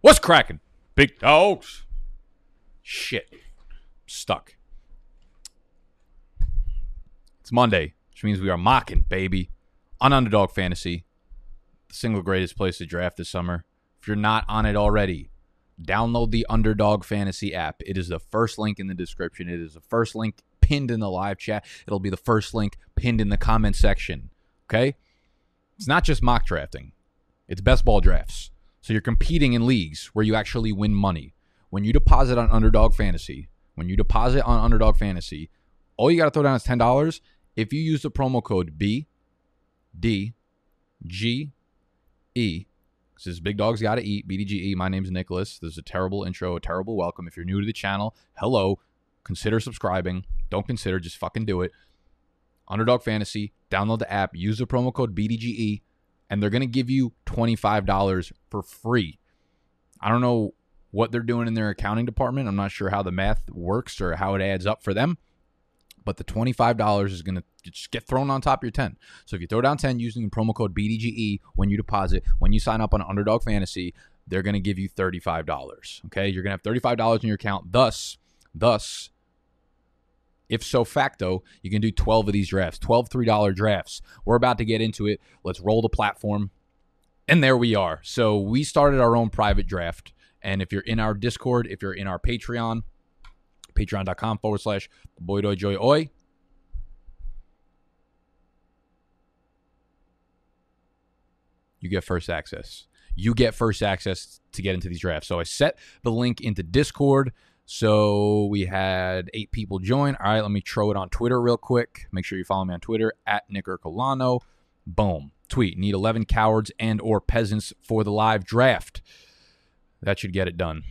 What's cracking? Big dogs. Shit. Stuck. It's Monday, which means we are mocking, baby, on Underdog Fantasy, the single greatest place to draft this summer. If you're not on it already, download the Underdog Fantasy app. It is the first link in the description. It is the first link pinned in the live chat. It'll be the first link pinned in the comment section. Okay? It's not just mock drafting, it's best ball drafts. So you're competing in leagues where you actually win money. When you deposit on Underdog Fantasy, when you deposit on Underdog Fantasy, all you got to throw down is $10. If you use the promo code B, D, G, E, this is Big Dogs Gotta Eat, BDGE. My name's Nicholas. This is a terrible intro, a terrible welcome. If you're new to the channel, hello. Consider subscribing. Don't consider, just fucking do it. Underdog Fantasy, download the app, use the promo code BDGE, and they're going to give you $25 for free. I don't know what they're doing in their accounting department. I'm not sure how the math works or how it adds up for them. But the $25 is going to just get thrown on top of your 10. So if you throw down 10 using the promo code BDGE when you deposit, when you sign up on Underdog Fantasy, they're going to give you $35. Okay? You're going to have $35 in your account. Thus, thus if so facto, you can do 12 of these drafts, 12 $3 drafts. We're about to get into it. Let's roll the platform. And there we are. So we started our own private draft. And if you're in our Discord, if you're in our Patreon, patreon.com forward slash boy joy oi. You get first access. You get first access to get into these drafts. So I set the link into Discord. So we had eight people join. All right, let me throw it on Twitter real quick. Make sure you follow me on Twitter at Nick Ercolano. Boom. Tweet. Need 11 cowards and or peasants for the live draft. That should get it done.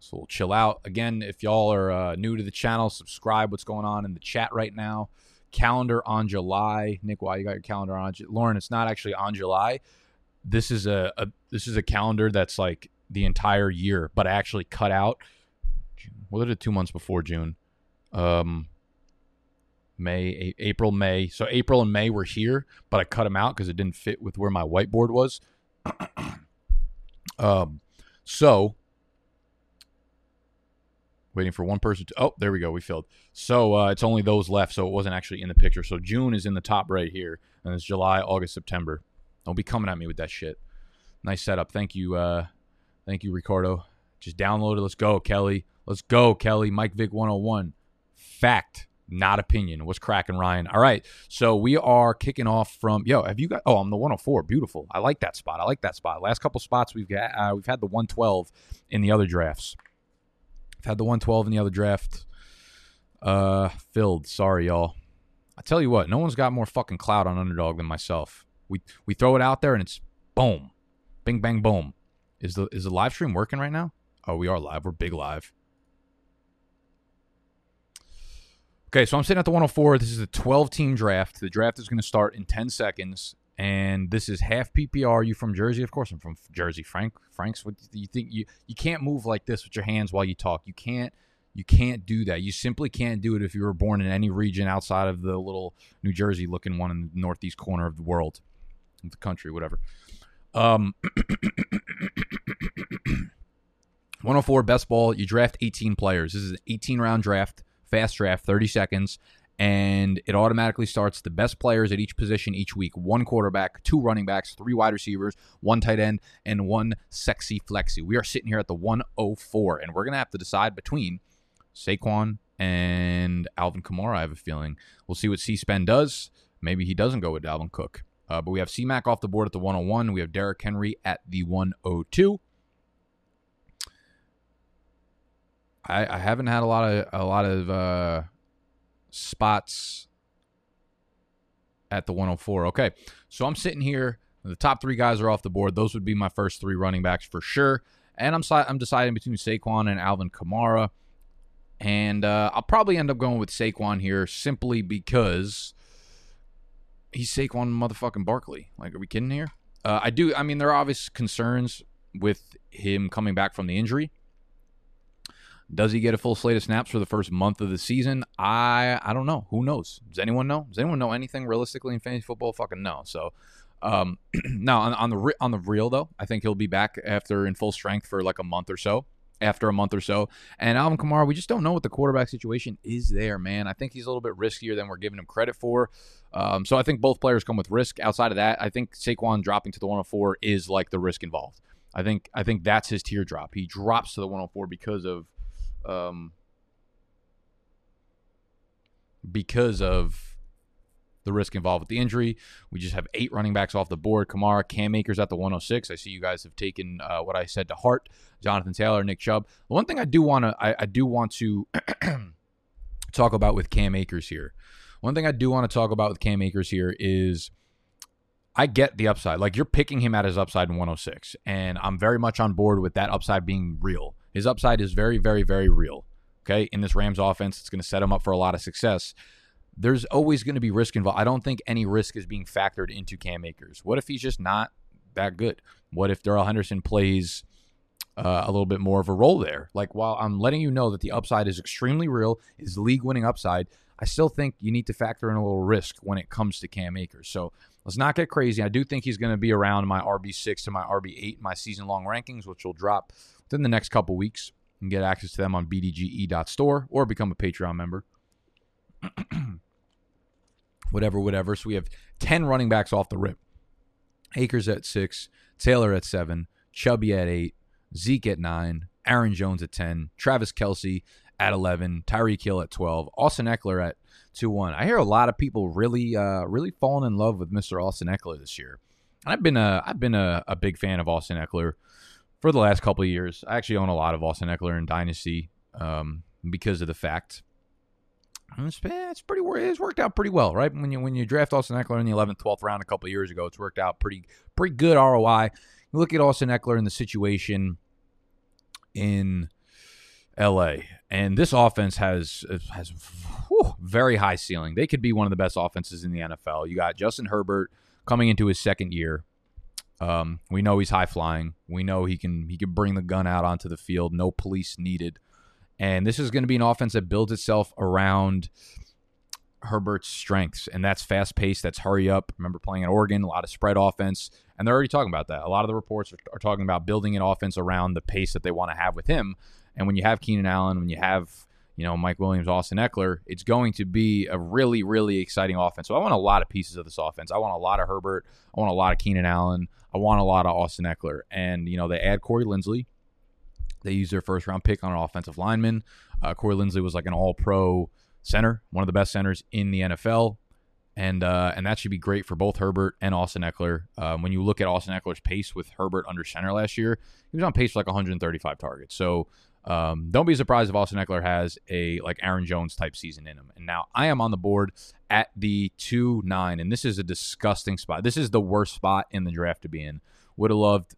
So we'll chill out. Again, if y'all are uh, new to the channel, subscribe. What's going on in the chat right now? Calendar on July. Nick, why you got your calendar on? Lauren, it's not actually on July. This is a, a this is a calendar that's like the entire year, but I actually cut out. What did it two months before June? Um, May, a- April, May. So April and May were here, but I cut them out because it didn't fit with where my whiteboard was. um, so waiting for one person to. Oh, there we go. We filled. So uh, it's only those left. So it wasn't actually in the picture. So June is in the top right here, and it's July, August, September. Don't be coming at me with that shit. Nice setup. Thank you. Uh, thank you, Ricardo. Just download it. Let's go, Kelly. Let's go, Kelly. Mike Vick 101. Fact, not opinion. What's cracking, Ryan? All right. So we are kicking off from yo. Have you got? Oh, I'm the 104. Beautiful. I like that spot. I like that spot. Last couple spots we've got. Uh, we've had the 112 in the other drafts. I've had the 112 in the other draft. Uh, filled. Sorry, y'all. I tell you what, no one's got more fucking clout on underdog than myself. We we throw it out there and it's boom, bing bang boom. Is the is the live stream working right now? Oh, we are live. We're big live. Okay, so I'm sitting at the 104. This is a 12 team draft. The draft is going to start in 10 seconds. And this is half PPR. You from Jersey? Of course, I'm from Jersey. Frank, Frank's. What you think? You you can't move like this with your hands while you talk. You can't. You can't do that. You simply can't do it if you were born in any region outside of the little New Jersey looking one in the northeast corner of the world, the country, whatever. Um, 104 best ball. You draft 18 players. This is an 18 round draft fast draft, 30 seconds, and it automatically starts the best players at each position each week one quarterback, two running backs, three wide receivers, one tight end, and one sexy flexy. We are sitting here at the 104, and we're to have to decide between Saquon and Alvin Kamara, I have a feeling. We'll see what C Spen does. Maybe he doesn't go with Dalvin Cook. Uh, but we have C Mac off the board at the 101. We have Derrick Henry at the 102. I, I haven't had a lot of a lot of uh, spots at the 104. Okay, so I'm sitting here. The top three guys are off the board. Those would be my first three running backs for sure. And I'm I'm deciding between Saquon and Alvin Kamara. And uh, I'll probably end up going with Saquon here simply because he's Saquon motherfucking Barkley. Like, are we kidding here? Uh, I do. I mean, there are obvious concerns with him coming back from the injury. Does he get a full slate of snaps for the first month of the season? I I don't know. Who knows? Does anyone know? Does anyone know anything realistically in fantasy football? Fucking no. So Um, now on, on the on the real though, I think he'll be back after in full strength for like a month or so. After a month or so, and Alvin Kamara, we just don't know what the quarterback situation is there, man. I think he's a little bit riskier than we're giving him credit for. Um, so I think both players come with risk. Outside of that, I think Saquon dropping to the 104 is like the risk involved. I think I think that's his teardrop. He drops to the 104 because of um, because of the risk involved with the injury. We just have eight running backs off the board. Kamara, Cam Akers at the 106. I see you guys have taken uh, what I said to heart. Jonathan Taylor, Nick Chubb. The one thing I do want to I, I do want to talk about with Cam Akers here. One thing I do want to talk about with Cam Akers here is I get the upside. Like you're picking him at his upside in 106, and I'm very much on board with that upside being real. His upside is very, very, very real. Okay, in this Rams offense, it's going to set him up for a lot of success. There's always going to be risk involved. I don't think any risk is being factored into Cam Akers. What if he's just not that good? What if Darrell Henderson plays uh, a little bit more of a role there? Like, while I'm letting you know that the upside is extremely real, is league winning upside, I still think you need to factor in a little risk when it comes to Cam Akers. So let's not get crazy. I do think he's going to be around my RB6 to my RB8 my season long rankings, which will drop within the next couple weeks. Can get access to them on bdge.store or become a Patreon member. whatever, whatever. So we have 10 running backs off the rip. Akers at six, Taylor at seven, Chubby at eight, Zeke at nine, Aaron Jones at 10, Travis Kelce at 11, Tyreek Hill at 12, Austin Ekeler at 2 1. I hear a lot of people really, uh, really falling in love with Mr. Austin Ekeler this year. And I've been a, I've been a, a big fan of Austin Ekeler for the last couple of years. I actually own a lot of Austin Ekeler and Dynasty um, because of the fact it's, it's pretty it's worked out pretty well, right? When you when you draft Austin Ekeler in the 11th, 12th round a couple years ago, it's worked out pretty pretty good ROI. You look at Austin Ekeler in the situation in LA, and this offense has has whew, very high ceiling. They could be one of the best offenses in the NFL. You got Justin Herbert coming into his second year. Um, we know he's high flying. We know he can he can bring the gun out onto the field. No police needed. And this is going to be an offense that builds itself around Herbert's strengths, and that's fast pace, that's hurry up. Remember playing at Oregon, a lot of spread offense, and they're already talking about that. A lot of the reports are, are talking about building an offense around the pace that they want to have with him. And when you have Keenan Allen, when you have you know Mike Williams, Austin Ekeler, it's going to be a really, really exciting offense. So I want a lot of pieces of this offense. I want a lot of Herbert. I want a lot of Keenan Allen. I want a lot of Austin Ekeler. And you know they add Corey Linsley, they use their first round pick on an offensive lineman. Uh, Corey Linsley was like an all pro center, one of the best centers in the NFL. And uh, and that should be great for both Herbert and Austin Ekeler. Um, when you look at Austin Ekeler's pace with Herbert under center last year, he was on pace for like 135 targets. So um, don't be surprised if Austin Ekeler has a like Aaron Jones type season in him. And now I am on the board at the two nine, and this is a disgusting spot. This is the worst spot in the draft to be in. Would have loved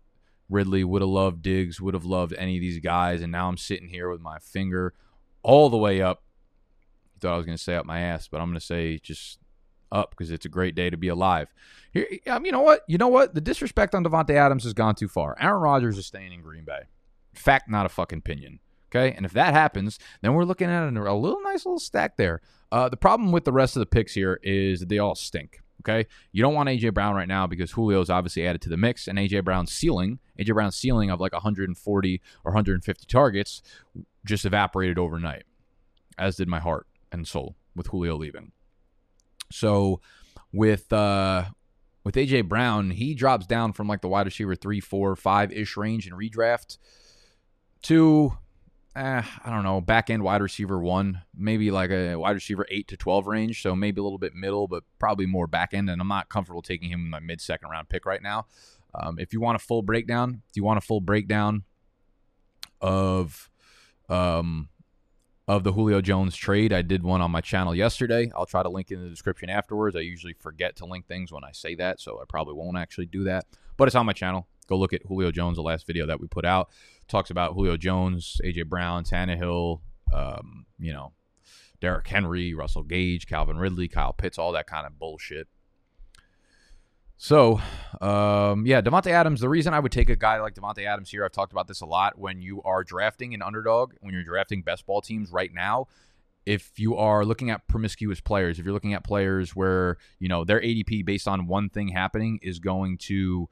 Ridley, would have loved Diggs, would have loved any of these guys, and now I'm sitting here with my finger all the way up. Thought I was going to say up my ass, but I'm going to say just up because it's a great day to be alive. Here, you know what? You know what? The disrespect on Davante Adams has gone too far. Aaron Rodgers is staying in Green Bay. Fact, not a fucking opinion. Okay, and if that happens, then we're looking at a little nice little stack there. Uh, the problem with the rest of the picks here is they all stink. Okay. You don't want AJ Brown right now because Julio's obviously added to the mix, and AJ Brown's ceiling, AJ Brown's ceiling of like 140 or 150 targets just evaporated overnight, as did my heart and soul with Julio leaving. So with uh with AJ Brown, he drops down from like the wide receiver three, four, five ish range in redraft to eh, I don't know, back end wide receiver one, maybe like a wide receiver eight to 12 range. So maybe a little bit middle, but probably more back end. And I'm not comfortable taking him in my mid second round pick right now. Um, if you want a full breakdown, if you want a full breakdown of, um, of the Julio Jones trade, I did one on my channel yesterday. I'll try to link in the description afterwards. I usually forget to link things when I say that, so I probably won't actually do that. But it's on my channel. Go look at Julio Jones, the last video that we put out talks about Julio Jones, AJ Brown, Tannehill, um, you know, Derrick Henry, Russell Gage, Calvin Ridley, Kyle Pitts, all that kind of bullshit. So, um, yeah, Davante Adams. The reason I would take a guy like Davante Adams here, I've talked about this a lot. When you are drafting an underdog, when you're drafting best ball teams right now, if you are looking at promiscuous players, if you're looking at players where you know their ADP based on one thing happening is going to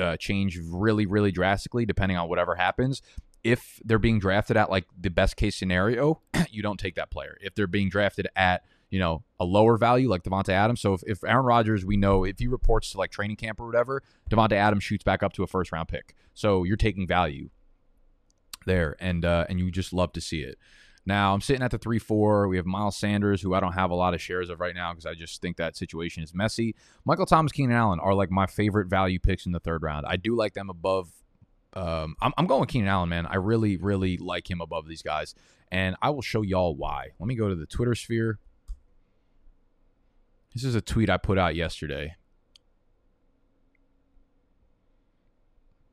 uh, change really, really drastically depending on whatever happens. If they're being drafted at like the best case scenario, you don't take that player. If they're being drafted at you know a lower value like Davante Adams, so if, if Aaron Rodgers, we know if he reports to like training camp or whatever, Davante Adams shoots back up to a first round pick. So you're taking value there, and uh, and you just love to see it. Now I'm sitting at the three four. We have Miles Sanders, who I don't have a lot of shares of right now because I just think that situation is messy. Michael Thomas, Keenan Allen are like my favorite value picks in the third round. I do like them above. Um, I'm, I'm going with Keenan Allen, man. I really, really like him above these guys, and I will show y'all why. Let me go to the Twitter sphere. This is a tweet I put out yesterday.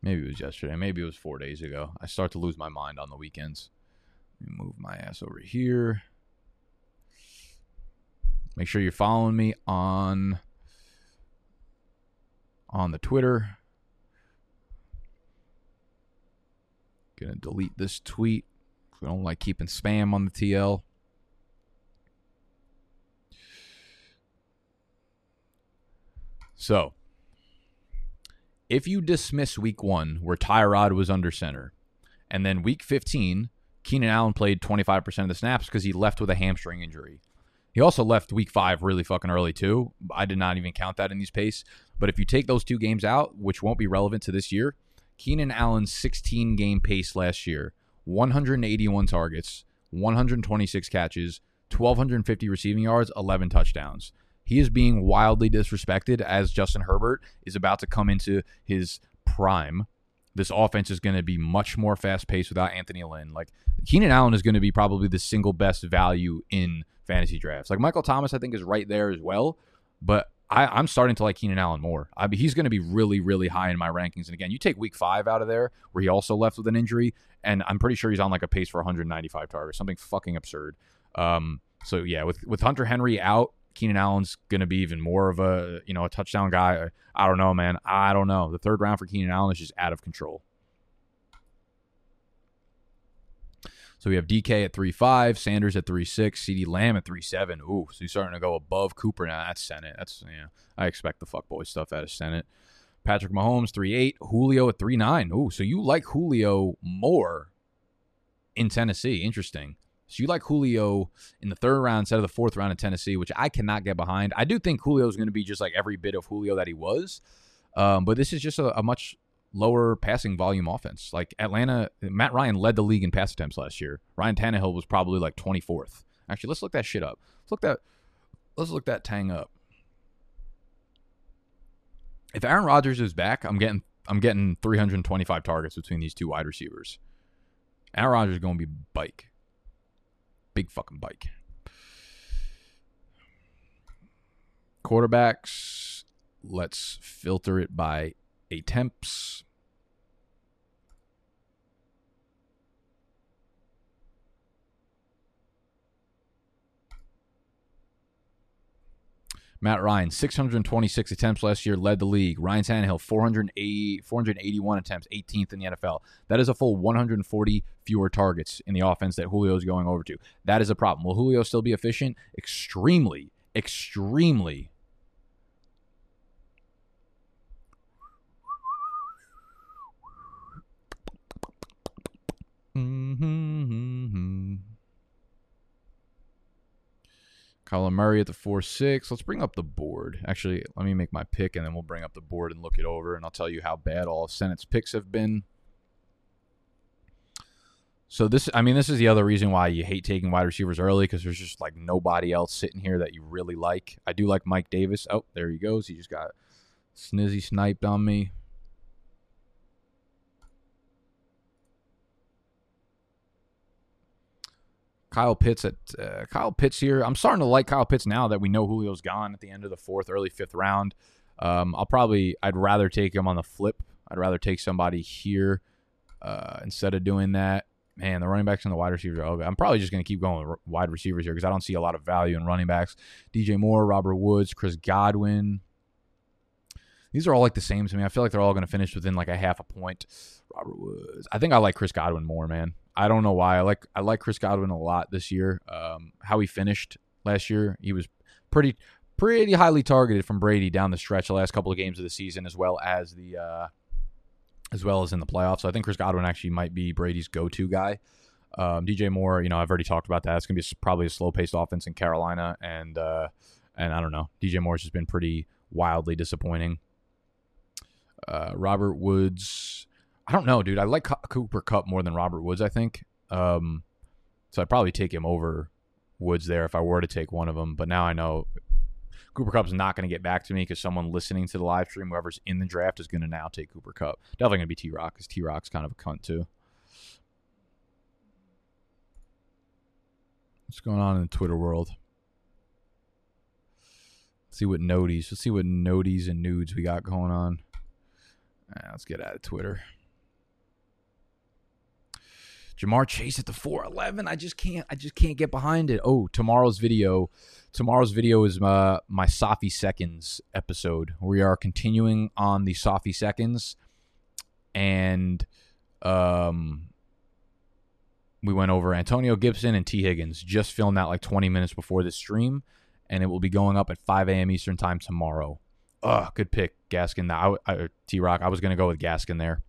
Maybe it was yesterday. Maybe it was four days ago. I start to lose my mind on the weekends. Move my ass over here. Make sure you're following me on on the Twitter. Gonna delete this tweet. I don't like keeping spam on the TL. So, if you dismiss week one where Tyrod was under center, and then week 15 Keenan Allen played 25% of the snaps because he left with a hamstring injury. He also left week five really fucking early, too. I did not even count that in these pace. But if you take those two games out, which won't be relevant to this year, Keenan Allen's 16 game pace last year 181 targets, 126 catches, 1,250 receiving yards, 11 touchdowns. He is being wildly disrespected as Justin Herbert is about to come into his prime this offense is going to be much more fast paced without Anthony Lynn. Like Keenan Allen is going to be probably the single best value in fantasy drafts. Like Michael Thomas, I think is right there as well, but I, am starting to like Keenan Allen more. I mean, he's going to be really, really high in my rankings. And again, you take Week Five out of there, where he also left with an injury, and I'm pretty sure he's on like a pace for 195 targets, something fucking absurd. Um, so yeah, with with Hunter Henry out, Keenan Allen's going to be even more of a you know a touchdown guy. I don't know, man. I don't know. The third round for Keenan Allen is just out of control. So we have DK at three five, Sanders at three six, CeeDee Lamb at three seven. Ooh, so he's starting to go above Cooper now. That's Senate. That's yeah. I expect the fuckboy stuff out of Senate. Patrick Mahomes three eight, Julio at three nine. Ooh, so you like Julio more in Tennessee? Interesting. So you like Julio in the third round instead of the fourth round in Tennessee, which I cannot get behind. I do think Julio is going to be just like every bit of Julio that he was, um, but this is just a, a, much lower passing volume offense. Like Atlanta, Matt Ryan led the league in pass attempts last year. Ryan Tannehill was probably like 24th. Actually, let's look that shit up. Let's look that. Let's look that tang up. If Aaron Rodgers is back, I'm getting I'm getting 325 targets between these two wide receivers. Aaron Rodgers is going to be bike big fucking bike. Quarterbacks, let's filter it by attempts. Matt Ryan, 626 attempts last year, led the league. Ryan Tannehill, 480, 481 attempts, 18th in the NFL. That is a full 140 fewer targets in the offense that Julio is going over to. That is a problem. Will Julio still be efficient? Extremely, extremely. Kyler Murray at the 4 6. Let's bring up the board. Actually, let me make my pick and then we'll bring up the board and look it over and I'll tell you how bad all of Senate's picks have been. So this, I mean, this is the other reason why you hate taking wide receivers early because there's just like nobody else sitting here that you really like. I do like Mike Davis. Oh, there he goes. He just got snizzy sniped on me. Kyle Pitts at uh, Kyle Pitts here. I'm starting to like Kyle Pitts now that we know Julio's gone at the end of the fourth, early fifth round. Um, I'll probably I'd rather take him on the flip. I'd rather take somebody here uh, instead of doing that. Man, the running backs and the wide receivers are. I'm probably just going to keep going with wide receivers here because I don't see a lot of value in running backs. DJ Moore, Robert Woods, Chris Godwin. These are all like the same to me. I feel like they're all going to finish within like a half a point. Robert Woods. I think I like Chris Godwin more, man. I don't know why. I like I like Chris Godwin a lot this year. Um, how he finished last year, he was pretty pretty highly targeted from Brady down the stretch the last couple of games of the season, as well as the uh, as well as in the playoffs. So I think Chris Godwin actually might be Brady's go-to guy. Um, DJ Moore, you know, I've already talked about that. It's gonna be probably a slow-paced offense in Carolina, and uh, and I don't know. DJ Moore's just been pretty wildly disappointing. Uh, Robert Woods, I don't know, dude. I like Cooper Kupp more than Robert Woods. I think, um, so I'd probably take him over Woods there if I were to take one of them. But now I know Cooper Kupp's not going to get back to me because someone listening to the live stream, whoever's in the draft, is going to now take Cooper Kupp. Definitely going to be T Rock because T Rock's kind of a cunt too. What's going on in the Twitter world? Let's see what noties. Let's see what noties and nudes we got going on. Right, let's get out of Twitter. Ja'Marr Chase at the 411. I just can't. I just can't get behind it. Oh, tomorrow's video. Tomorrow's video is my my Sophie seconds episode. We are continuing on the Sophie seconds, and um, we went over Antonio Gibson and Tee Higgins. Just filmed that like 20 minutes before the stream, and it will be going up at 5 a.m. Eastern time tomorrow. Ugh, good pick, Gaskin. I, T Rock. I was gonna go with Gaskin there.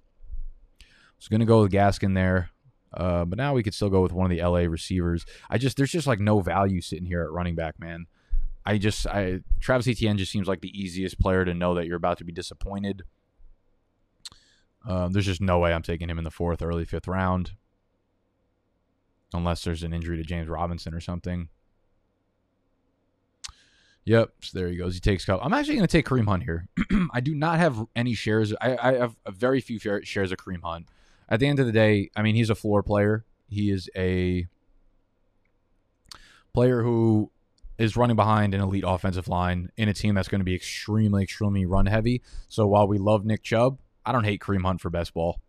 I was gonna go with Gaskin there, uh, but now we could still go with one of the LA receivers. I just there's just like no value sitting here at running back, man. I just I Travis Etienne just seems like the easiest player to know that you're about to be disappointed. Um, there's just no way I'm taking him in the fourth, early fifth round unless there's an injury to James Robinson or something. Yep, so there he goes. He takes Kupp. I'm actually going to take Kareem Hunt here. I do not have any shares. I, I have very few shares of Kareem Hunt. At the end of the day, I mean, he's a floor player. He is a player who is running behind an elite offensive line in a team that's going to be extremely, extremely run heavy. So while we love Nick Chubb, I don't hate Kareem Hunt for best ball.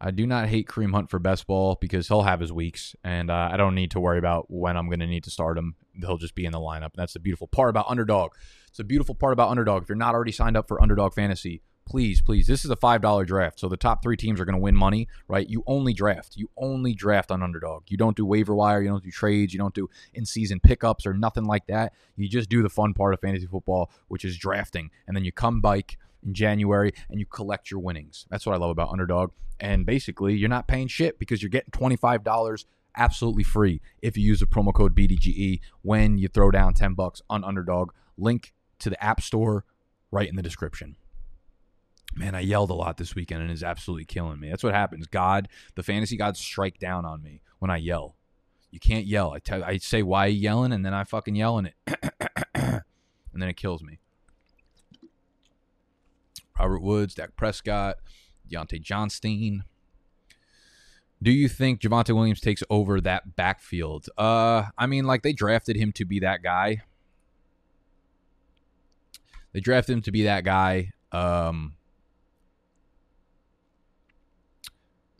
I do not hate Kareem Hunt for best ball because he'll have his weeks, and uh, I don't need to worry about when I'm going to need to start him. He'll just be in the lineup. And that's the beautiful part about Underdog. It's a beautiful part about Underdog. If you're not already signed up for Underdog Fantasy, please, please, this is a $5 draft. So the top three teams are going to win money, right? You only draft. You only draft on Underdog. You don't do waiver wire. You don't do trades. You don't do in season pickups or nothing like that. You just do the fun part of fantasy football, which is drafting. And then you come bike in January and you collect your winnings. That's what I love about Underdog. And basically, you're not paying shit because you're getting $25 absolutely free if you use the promo code BDGE when you throw down 10 bucks on Underdog. Link to the App Store right in the description. Man, I yelled a lot this weekend and it's absolutely killing me. That's what happens. God, the fantasy gods strike down on me when I yell. You can't yell. I tell I say why you yelling and then I fucking yell and it and then it kills me. Robert Woods, Dak Prescott, Diontae Johnson. Do you think Javonte Williams takes over that backfield? Uh, I mean, like they drafted him to be that guy. They drafted him to be that guy. Um,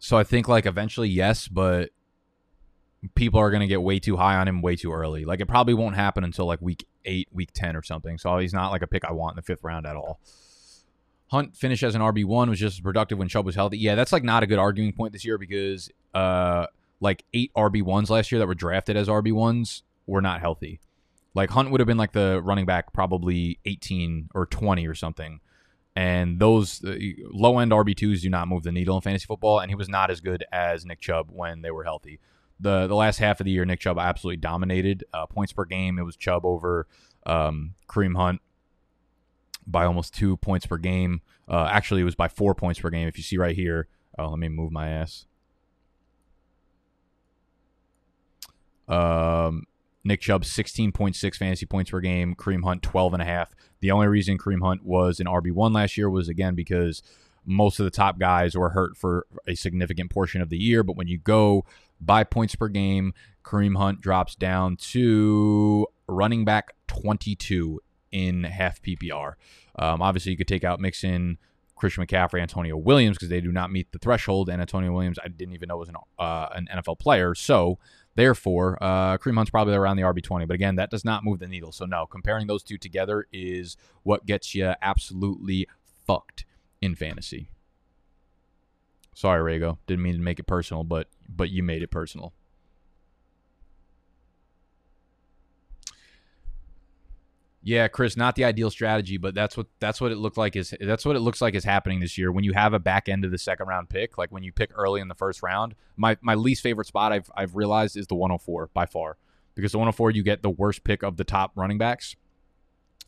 so I think like eventually yes, but people are going to get way too high on him way too early. Like it probably won't happen until like week 8, week 10 or something. So he's not like a pick I want in the 5th round at all. Hunt finished as an RB one was just as productive when Chubb was healthy. Yeah, that's like not a good arguing point this year because uh like eight RB ones last year that were drafted as RB ones were not healthy. Like Hunt would have been like the running back probably 18 or 20 or something. And those uh, low end RB twos do not move the needle in fantasy football. And he was not as good as Nick Chubb when they were healthy. The the last half of the year, Nick Chubb absolutely dominated uh, points per game. It was Chubb over um, Kareem Hunt by almost two points per game. Uh, actually, it was by four points per game. If you see right here, oh, let me move my ass. Um, Nick Chubb, 16.6 fantasy points per game. Kareem Hunt, 12.5. The only reason Kareem Hunt was an RB1 last year was, again, because most of the top guys were hurt for a significant portion of the year. But when you go by points per game, Kareem Hunt drops down to running back 22 in half PPR. Um, obviously, you could take out Mixon, Christian McCaffrey, Antonio Williams because they do not meet the threshold. And Antonio Williams, I didn't even know was an, uh, an NFL player. So, therefore, uh, Kareem Hunt's probably around the RB20. But again, that does not move the needle. So, no, comparing those two together is what gets you absolutely fucked in fantasy. Sorry, Rago. Didn't mean to make it personal, but but you made it personal. Yeah, Chris, not the ideal strategy, but that's what that's what it looked like is that's what it looks like is happening this year. When you have a back end of the second round pick, like when you pick early in the first round, my my least favorite spot I've I've realized is the 104 by far. Because the 104 you get the worst pick of the top running backs,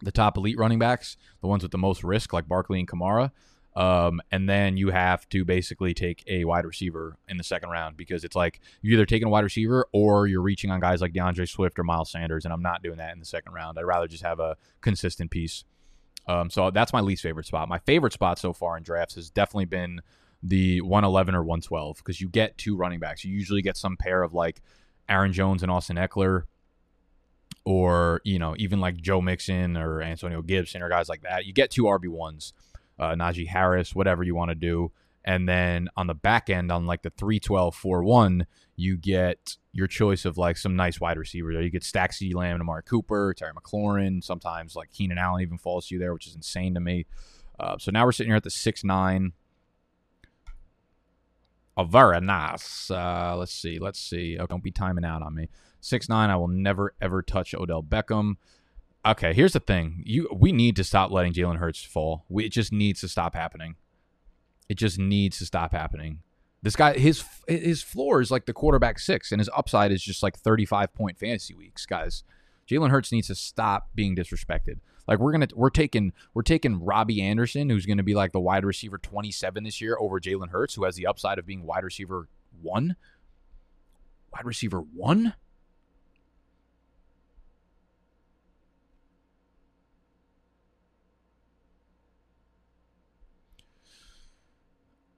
the top elite running backs, the ones with the most risk like Barkley and Kamara. Um, and then you have to basically take a wide receiver in the second round because it's like you're either taking a wide receiver or you're reaching on guys like DeAndre Swift or Miles Sanders, and I'm not doing that in the second round. I'd rather just have a consistent piece. Um, so that's my least favorite spot. My favorite spot so far in drafts has definitely been the 111 or 112 because you get two running backs. You usually get some pair of like Aaron Jones and Austin Ekeler or you know even like Joe Mixon or Antonio Gibson or guys like that. You get two RB ones uh, Najee Harris, whatever you want to do. And then on the back end, on like the 312 4 1, you get your choice of like some nice wide receivers. You get Stack C. Lamb Amari Cooper, Terry McLaurin. Sometimes like Keenan Allen even falls to you there, which is insane to me. Uh, so now we're sitting here at the 6 9. Oh, very nice. Uh, let's see. Let's see. Oh, don't be timing out on me. Six nine. I will never ever touch Odell Beckham okay, here's the thing. You we need to stop letting Jalen Hurts fall. We, it just needs to stop happening. It just needs to stop happening. This guy, his his floor is like the quarterback six, and his upside is just like 35 point fantasy weeks, guys. Jalen Hurts needs to stop being disrespected. Like we're gonna we're taking we're taking Robbie Anderson, who's gonna be like the wide receiver 27 this year, over Jalen Hurts, who has the upside of being wide receiver one. Wide receiver one?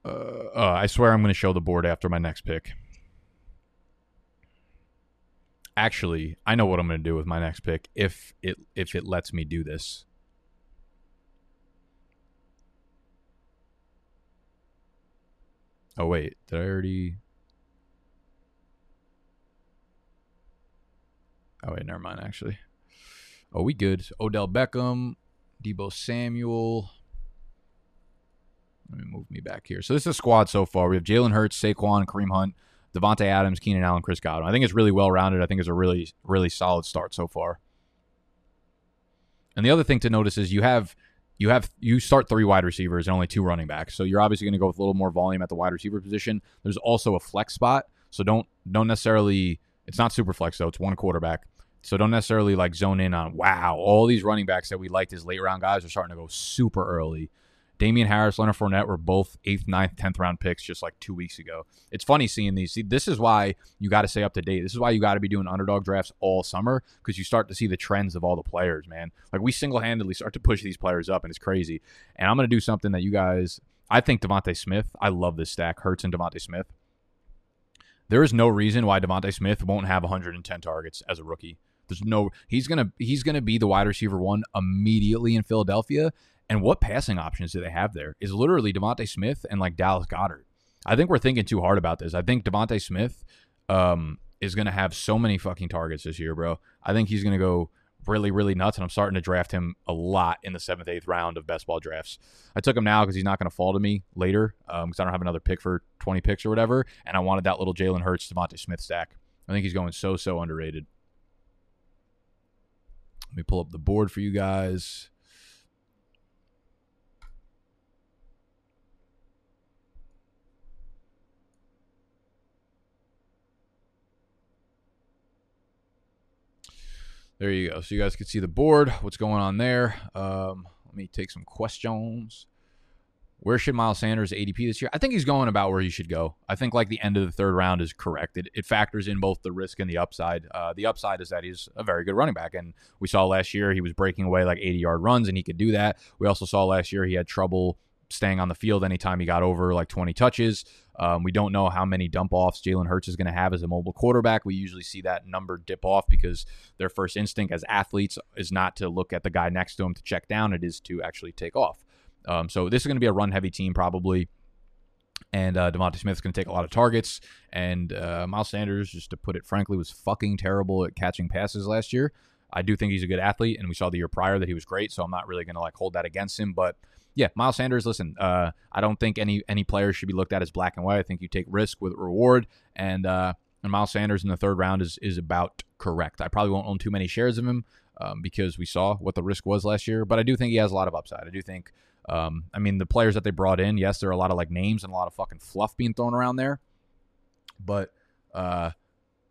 Uh, uh, I swear I'm going to show the board after my next pick. Actually, I know what I'm going to do with my next pick if it if it lets me do this. Oh wait, did I already? Oh wait, never mind. Actually, oh we good. Odell Beckham, Deebo Samuel. Let me move me back here. So this is a squad so far. We have Jalen Hurts, Saquon, Kareem Hunt, Davante Adams, Keenan Allen, Chris Godwin. I think it's really well rounded. I think it's a really really solid start so far. And the other thing to notice is you have you have you start three wide receivers and only two running backs. So you're obviously going to go with a little more volume at the wide receiver position. There's also a flex spot, so don't don't necessarily it's not super flex though. It's one quarterback. So don't necessarily like zone in on wow, all these running backs that we liked as late round guys are starting to go super early. Damien Harris, Leonard Fournette were both eighth, ninth, tenth round picks just like two weeks ago. It's funny seeing these. See, this is why you got to stay up to date. This is why you got to be doing underdog drafts all summer because you start to see the trends of all the players, man. Like we single handedly start to push these players up, and it's crazy. And I'm gonna do something that you guys. I think DeVonta Smith. I love this stack. Hurts and DeVonta Smith. There is no reason why DeVonta Smith won't have 110 targets as a rookie. There's no he's gonna he's gonna be the wide receiver one immediately in Philadelphia, and what passing options do they have there? Is literally DeVonta Smith and like Dallas Goedert. I think we're thinking too hard about this. I think DeVonta Smith um, is going to have so many fucking targets this year, bro. I think he's going to go really, really nuts, and I'm starting to draft him a lot in the seventh, eighth round of best ball drafts. I took him now because he's not going to fall to me later because um, I don't have another pick for 20 picks or whatever, and I wanted that little Jalen Hurts, DeVonta Smith stack. I think he's going so, so underrated. Let me pull up the board for you guys. There you go. So you guys can see the board, what's going on there. Um, let me take some questions. Where should Miles Sanders ADP this year? I think he's going about where he should go. I think like the end of the third round is correct. It, it factors in both the risk and the upside. Uh, the upside is that he's a very good running back, and we saw last year he was breaking away like 80 yard runs, and he could do that. We also saw last year he had trouble staying on the field anytime he got over like 20 touches. Um, we don't know how many dump offs Jalen Hurts is going to have as a mobile quarterback. We usually see that number dip off because their first instinct as athletes is not to look at the guy next to him to check down, it is to actually take off. Um, so this is going to be a run heavy team probably. And uh, DeVonta Smith is going to take a lot of targets. And uh, Miles Sanders, just to put it frankly, was fucking terrible at catching passes last year. I do think he's a good athlete, and we saw the year prior that he was great. So I'm not really going to like hold that against him. But yeah, Miles Sanders. Listen, uh, I don't think any any player should be looked at as black and white. I think you take risk with reward, and uh, and Miles Sanders in the third round is is about correct. I probably won't own too many shares of him um, because we saw what the risk was last year, but I do think he has a lot of upside. I do think. Um, I mean, the players that they brought in, yes, there are a lot of like names and a lot of fucking fluff being thrown around there, but uh,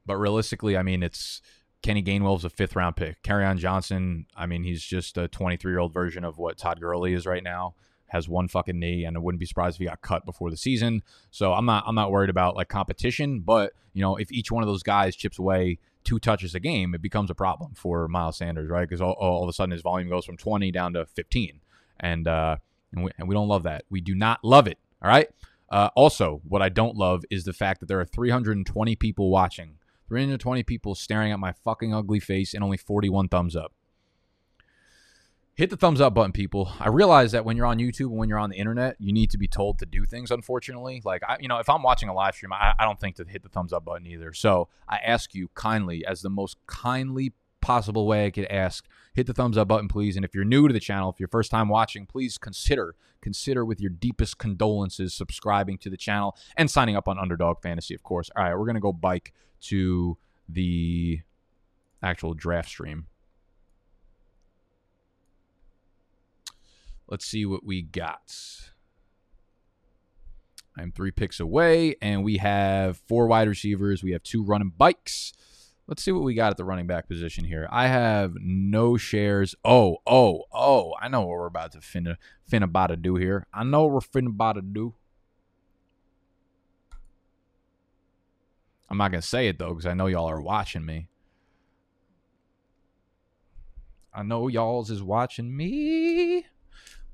but realistically, I mean, it's Kenny Gainwell's a fifth round pick. Kerryon Johnson, I mean, he's just a 23 year old version of what Todd Gurley is right now. Has one fucking knee, and I wouldn't be surprised if he got cut before the season. So I'm not I'm not worried about like competition, but you know, if each one of those guys chips away two touches a game, it becomes a problem for Miles Sanders, right? Because all, all of a sudden his volume goes from 20 down to 15, and uh, and we, and we don't love that. We do not love it. All right. Uh, also, what I don't love is the fact that there are 320 people watching 320 people staring at my fucking ugly face and only 41 thumbs up. Hit the thumbs up button, people. I realize that when you're on YouTube and when you're on the internet, you need to be told to do things, unfortunately. Like, I, you know, if I'm watching a live stream, I, I don't think to hit the thumbs up button either. So I ask you kindly, as the most kindly possible way I could ask, hit the thumbs up button, please. And if you're new to the channel, if you're first time watching, please consider, consider with your deepest condolences subscribing to the channel and signing up on Underdog Fantasy, of course. All right, we're going to go bike to the actual draft stream. Let's see what we got. I'm three picks away, and we have four wide receivers. We have two running bikes. Let's see what we got at the running back position here. I have no shares. Oh, oh, oh. I know what we're about to finna, finna about to do here. I know what we're finna about to do. I'm not to say it, though, because I know y'all are watching me. I know y'all's is watching me.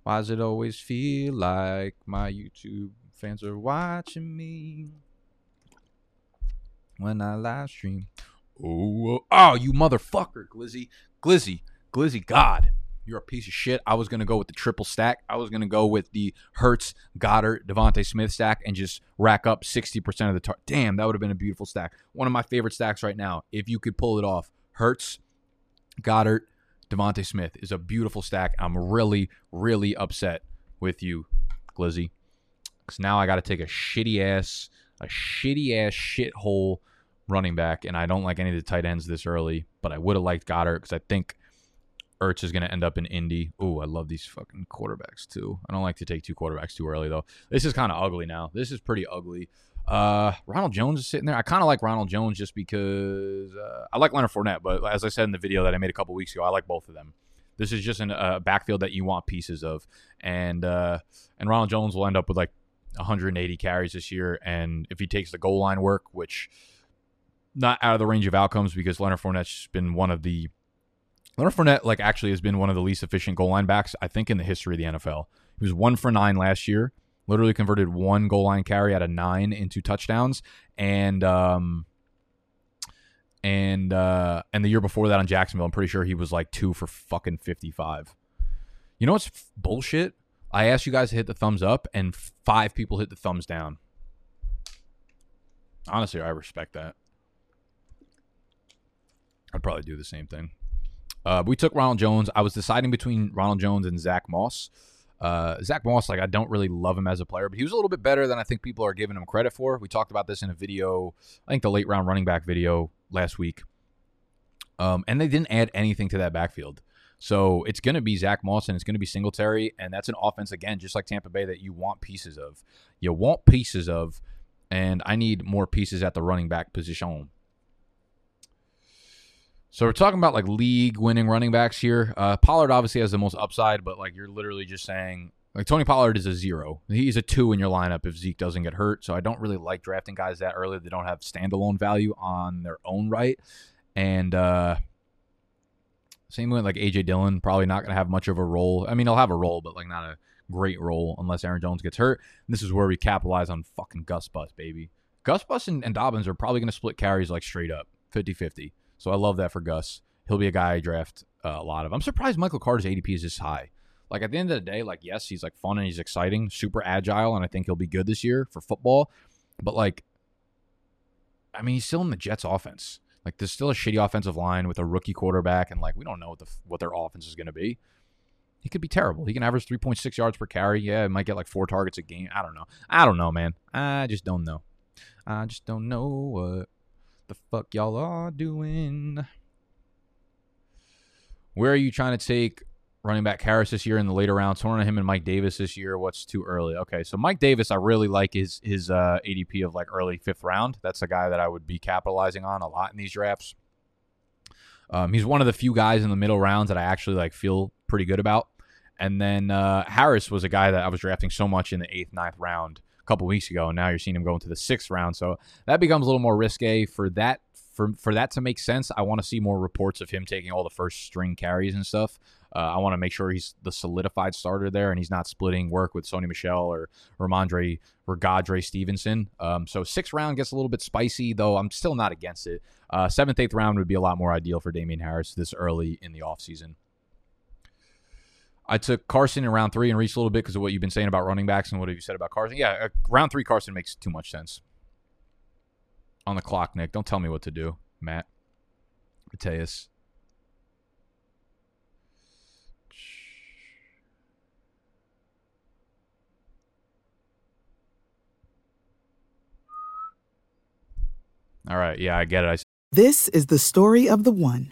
Why does it always feel like my YouTube fans are watching me when I live stream? Oh, oh, you motherfucker, Glizzy. Glizzy, Glizzy, God, you're a piece of shit. I was to go with the triple stack. I was to go with the Hurts, Goedert, DeVonta Smith stack and just rack up 60% of the tar- Damn, that would have been a beautiful stack. One of my favorite stacks right now. If you could pull it off, Hurts, Goedert, DeVonta Smith is a beautiful stack. I'm really, really upset with you, Glizzy. Because now I got to take a shitty ass, a shitty ass shithole running back, and I don't like any of the tight ends this early, but I would have liked Goedert because I think Ertz is going to end up in Indy. Oh, I love these fucking quarterbacks too. I don't like to take two quarterbacks too early though. This is kind of ugly now. This is pretty ugly. Uh, Ronald Jones is sitting there. I kind of like Ronald Jones just because uh, I like Leonard Fournette, but as I said in the video that I made a couple weeks ago, I like both of them. This is just a uh, backfield that you want pieces of, and uh, and Ronald Jones will end up with like 180 carries this year, and if he takes the goal line work, which not out of the range of outcomes because Leonard Fournette's been one of the Leonard Fournette like actually has been one of the least efficient goal line backs I think in the history of the NFL. He was one for nine last year, literally converted one goal line carry out of nine into touchdowns, and um, and uh, and the year before that on Jacksonville, I'm pretty sure he was like two for fucking fifty five. You know what's f- bullshit? I asked you guys to hit the thumbs up, and five people hit the thumbs down. Honestly, I respect that. I'd probably do the same thing. Uh, we took Ronald Jones. I was deciding between Ronald Jones and Zach Moss. Uh, Zach Moss, like I don't really love him as a player, but he was a little bit better than I think people are giving him credit for. We talked about this in a video, I think the late round running back video last week. Um, and they didn't add anything to that backfield. So it's going to be Zach Moss and it's going to be Singletary. And that's an offense, again, just like Tampa Bay, that you want pieces of. You want pieces of. And I need more pieces at the running back position. So we're talking about like league winning running backs here. Uh, Pollard obviously has the most upside, but like you're literally just saying like Tony Pollard is a zero. He's a two in your lineup if Zeke doesn't get hurt. So I don't really like drafting guys that early. They don't have standalone value on their own right. And uh, same with like AJ Dillon, probably not going to have much of a role. I mean, he'll have a role, but like not a great role unless Aaron Jones gets hurt. And this is where we capitalize on fucking Gus Bus, baby. Gus Bus and, and Dobbins are probably going to split carries like straight up 50 50. So I love that for Gus. He'll be a guy I draft uh, a lot of. I'm surprised Michael Carter's ADP is this high. Like at the end of the day, like yes, he's like fun and he's exciting, super agile, and I think he'll be good this year for football. But like, I mean, he's still in the Jets' offense. Like, there's still a shitty offensive line with a rookie quarterback, and like we don't know what the what their offense is going to be. he could be terrible. He can average 3.6 yards per carry. Yeah, he might get like four targets a game. I don't know. I don't know, man. I just don't know. I just don't know what the fuck y'all are doing. Where are you trying to take running back Harris this year in the later rounds? Torn on him and Mike Davis this year. What's too early? Okay, so Mike Davis, I really like his his uh, ADP of like early fifth round. That's a guy that I would be capitalizing on a lot in these drafts. Um, he's one of the few guys in the middle rounds that I actually like feel pretty good about. And then uh, Harris was a guy that I was drafting so much in the eighth, ninth round a couple weeks ago, and now you're seeing him go into the sixth round. So that becomes a little more risque for that. For, for that to make sense, I want to see more reports of him taking all the first string carries and stuff. Uh, I want to make sure he's the solidified starter there, and he's not splitting work with Sony Michel or Rhamondre or Godre Stevenson. Um, so sixth round gets a little bit spicy, though I'm still not against it. Uh, seventh, eighth round would be a lot more ideal for Damien Harris this early in the offseason. I took Carson in round three and reached a little bit because of what you've been saying about running backs and what have you said about Carson. Yeah, uh, round three Carson makes too much sense. On the clock, Nick. Don't tell me what to do, Matt. Mateus. All right. Yeah, I get it. I This is the story of the one.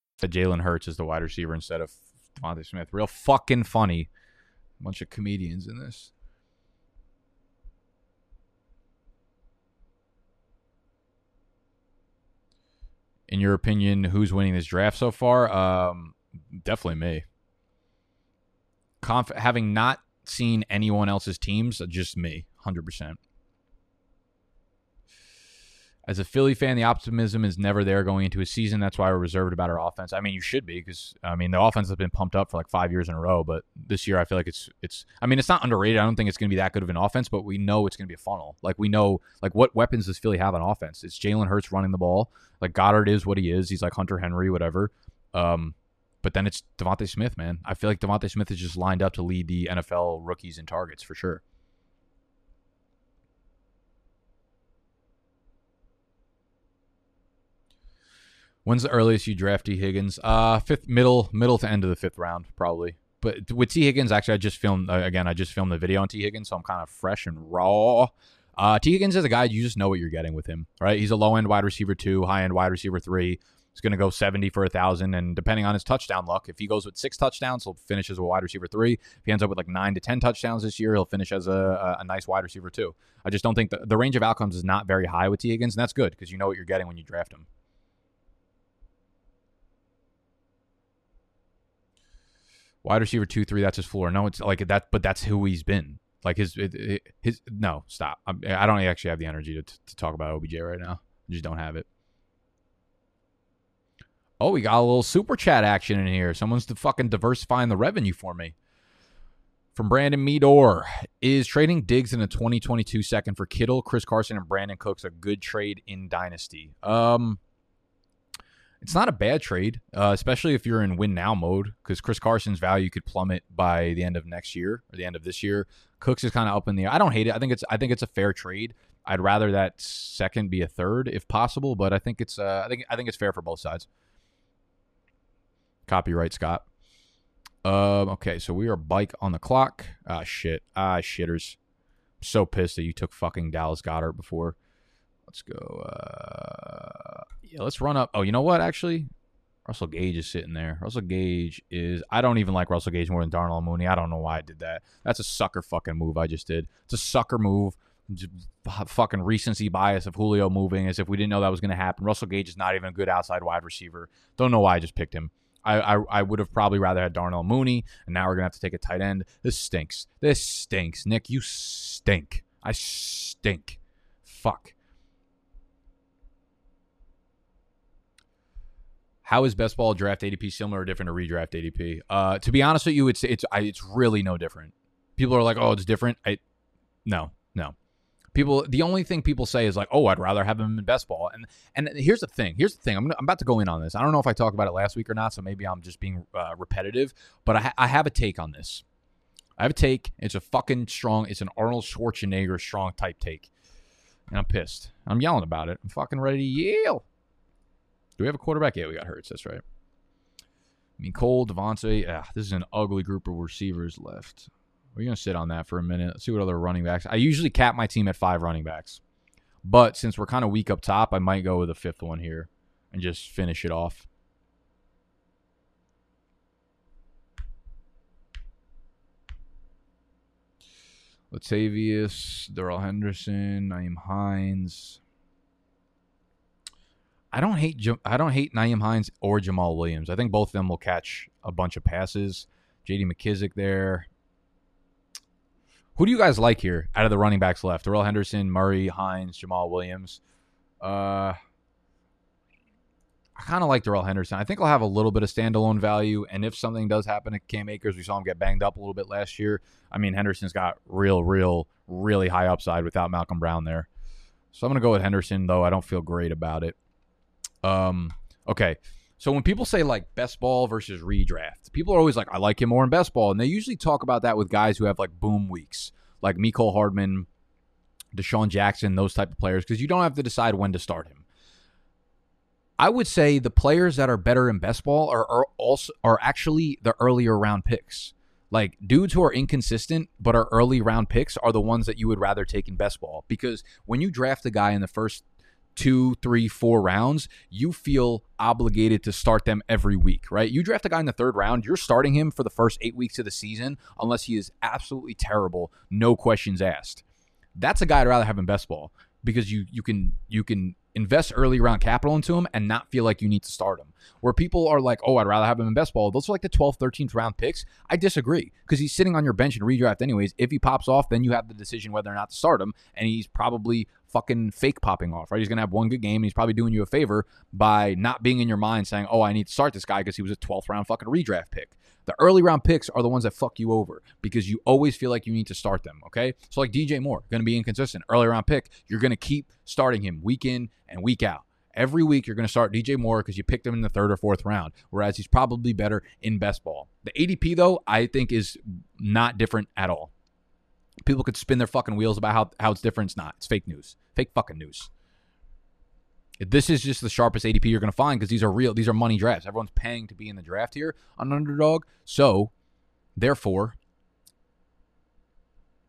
that Jalen Hurts is the wide receiver instead of DeVonta Smith. Real fucking funny. Bunch of comedians in this. In your opinion, who's winning this draft so far? Um, definitely me. Conf- having not seen anyone else's teams, just me, hundred percent as a Philly fan, the optimism is never there going into a season. That's why we're reserved about our offense. I mean, you should be because I mean the offense has been pumped up for like five years in a row, but this year I feel like it's it's. I mean, it's not underrated. I don't think it's going to be that good of an offense, but we know it's going to be a funnel. Like we know, like what weapons does Philly have on offense? It's Jalen Hurts running the ball. Like Goedert is what he is. He's like Hunter Henry, whatever. Um, but then it's DeVonta Smith, man. I feel like DeVonta Smith is just lined up to lead the NFL rookies in targets for sure. When's the earliest you draft Tee Higgins? Uh, fifth, middle, middle to end of the fifth round, probably. But with Tee Higgins, actually, I just filmed uh, again. I just filmed the video on Tee Higgins, so I'm kind of fresh and raw. Uh, Tee Higgins is a guy you just know what you're getting with him, right? He's a low end wide receiver two, high end wide receiver three. He's going to go 70 for a thousand, and depending on his touchdown luck, if he goes with six touchdowns, he'll finish as a wide receiver three. If he ends up with like nine to ten touchdowns this year, he'll finish as a, a, a nice wide receiver two. I just don't think the, the range of outcomes is not very high with Tee Higgins, and that's good because you know what you're getting when you draft him. Wide receiver two three. That's his floor. No, it's like that, but that's who he's been. Like his his no stop. I'm, I do not actually have the energy to to talk about OBJ right now. I just don't have it. Oh, we got a little super chat action in here. Someone's fucking diversifying the revenue for me. From Brandon Meador, is trading Diggs in a 2022 second for Kittle, Chris Carson, and Brandin Cooks a good trade in Dynasty? Um, it's not a bad trade, uh, especially if you're in win now mode, because Chris Carson's value could plummet by the end of next year or the end of this year. Cooks is kind of up in the air. I don't hate it. I think it's I think it's a fair trade. I'd rather that second be a third if possible, but I think it's uh, I think I think it's fair for both sides. Copyright Scott. Um, okay, so we are bike on the clock. Ah, shit. Ah, shitters. I'm so pissed that you took fucking Dallas Goedert before. Let's go. Uh, yeah, let's run up. Oh, you know what? Actually, Russell Gage is sitting there. Russell Gage is. I don't even like Russell Gage more than Darnell Mooney. I don't know why I did that. That's a sucker fucking move I just did. It's a sucker move. Fucking recency bias of Julio moving as if we didn't know that was going to happen. Russell Gage is not even a good outside wide receiver. Don't know why I just picked him. I, I, I would have probably rather had Darnell Mooney, and now we're gonna have to take a tight end. This stinks. This stinks. Nick, you stink. I stink. Fuck. How is best ball draft ADP similar or different to redraft ADP? Uh, to be honest with you, it's it's I, it's really no different. People are like, oh, it's different. I no no. People, the only thing people say is like, "Oh, I'd rather have him in best ball." And and here's the thing. Here's the thing. I'm, I'm about to go in on this. I don't know if I talked about it last week or not, so maybe I'm just being uh, repetitive. But I, ha- I have a take on this. I have a take. It's a fucking strong. It's an Arnold Schwarzenegger strong type take, and I'm pissed. I'm yelling about it. I'm fucking ready to yell. Do we have a quarterback? Yeah, we got Hurts. That's right. I mean, Cole, Devontae. Ah, this is an ugly group of receivers left. We're going to sit on that for a minute. Let's see what other running backs. I usually cap my team at five running backs. But since we're kind of weak up top, I might go with a fifth one here and just finish it off. Latavius, Darrell Henderson, Nyheim Hines. I don't hate I don't hate Nyheim Hines or Jamaal Williams. I think both of them will catch a bunch of passes. J.D. McKissic there. Who do you guys like here out of the running backs left? Darrell Henderson, Murray, Hines, Jamaal Williams. Uh, I kind of like Darrell Henderson. I think I'll have a little bit of standalone value. And if something does happen to Cam Akers, we saw him get banged up a little bit last year. I mean, Henderson's got real, real, really high upside without Malcolm Brown there. So I'm going to go with Henderson, though. I don't feel great about it. Um, okay. So when people say like best ball versus redraft, people are always like, I like him more in best ball. And they usually talk about that with guys who have like boom weeks, like Mecole Hardman, DeSean Jackson, those type of players, because you don't have to decide when to start him. I would say the players that are better in best ball are, are also are actually the earlier round picks. Like dudes who are inconsistent but are early round picks are the ones that you would rather take in best ball because when you draft a guy in the first two, three, four rounds, you feel obligated to start them every week, right? You draft a guy in the third round, you're starting him for the first eight weeks of the season unless he is absolutely terrible, no questions asked. That's a guy I'd rather have in best ball because you you can you can invest early round capital into him and not feel like you need to start him. Where people are like, oh, I'd rather have him in best ball. Those are like the 12th, 13th round picks. I disagree because he's sitting on your bench in redraft anyways. If he pops off, then you have the decision whether or not to start him. And he's probably fucking fake popping off, right? He's going to have one good game and he's probably doing you a favor by not being in your mind saying, oh, I need to start this guy because he was a 12th round fucking redraft pick. The early round picks are the ones that fuck you over because you always feel like you need to start them. Okay. So, like DJ Moore, going to be inconsistent. Early round pick, you're going to keep starting him week in and week out. Every week, you're going to start DJ Moore because you picked him in the third or fourth round, whereas he's probably better in best ball. The ADP, though, I think is not different at all. People could spin their fucking wheels about how, how it's different. It's not. It's fake news. Fake fucking news. This is just the sharpest ADP you're going to find because these are real. These are money drafts. Everyone's paying to be in the draft here on underdog. So, therefore,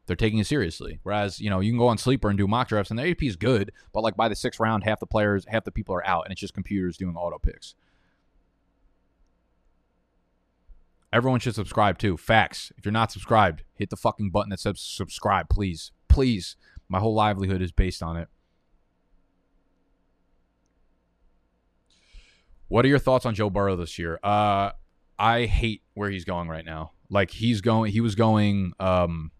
they're taking it seriously. Whereas, you know, you can go on sleeper and do mock drafts and the ADP is good, but like by the sixth round, half the players, half the people are out, and it's just computers doing auto picks. Everyone should subscribe too. Facts. If you're not subscribed, hit the fucking button that says subscribe, please. Please. My whole livelihood is based on it. What are your thoughts on Joe Burrow this year? Uh, I hate where he's going right now. Like he's going, he was going, um,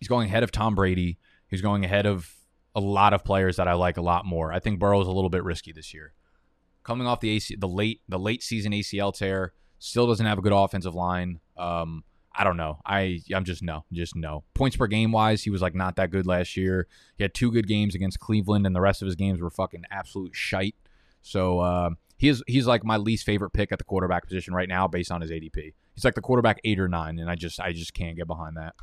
he's going ahead of Tom Brady. He's going ahead of a lot of players that I like a lot more. I think Burrow's a little bit risky this year. Coming off the AC, the late the late season ACL tear, still doesn't have a good offensive line. Um, I don't know. I I'm just no, just no. Points per game wise, he was like not that good last year. He had two good games against Cleveland, and the rest of his games were fucking absolute shite. So uh, he's he's like my least favorite pick at the quarterback position right now based on his ADP. He's like the quarterback eight or nine, and I just I just can't get behind that.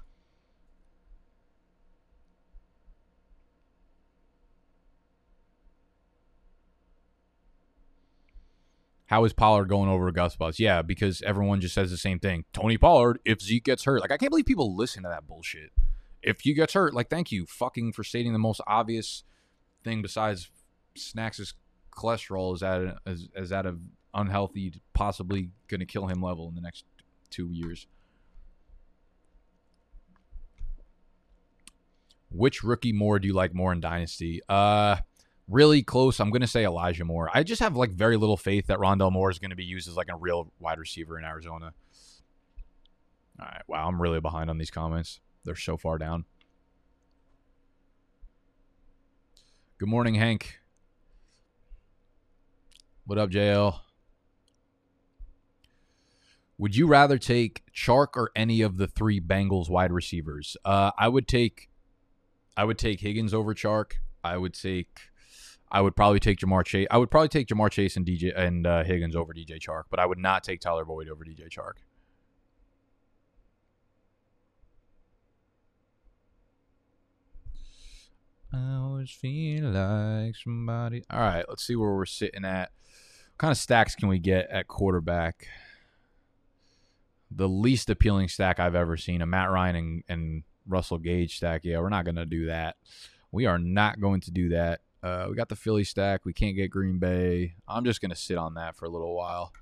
How is Pollard going over Gus Bus? Yeah, because everyone just says the same thing. Tony Pollard, if Zeke gets hurt. Like, I can't believe people listen to that bullshit. If he gets hurt, like, thank you fucking for stating the most obvious thing besides Snacks' cholesterol is at is, is at a unhealthy, possibly going to kill him level in the next two years. Which rookie more do you like more in Dynasty? Uh, really close. I'm going to say Elijah Moore. I just have like very little faith that Rondale Moore is going to be used as like a real wide receiver in Arizona. All right. Wow. I'm really behind on these comments. They're so far down. Good morning, Hank. What up, JL? Would you rather take Chark or any of the three Bengals wide receivers? Uh, I would take, I would take Higgins over Chark. I would take, I would probably take Ja'Marr Chase. I would probably take Ja'Marr Chase and DJ and uh, Higgins over DJ Chark, but I would not take Tyler Boyd over DJ Chark. I always feel like somebody. All right, let's see where we're sitting at. What kind of stacks can we get at quarterback? The least appealing stack I've ever seen a Matt Ryan and, and Russell Gage stack. Yeah, we're not going to do that. We are not going to do that. Uh, we got the Philly stack. We can't get Green Bay. I'm just going to sit on that for a little while.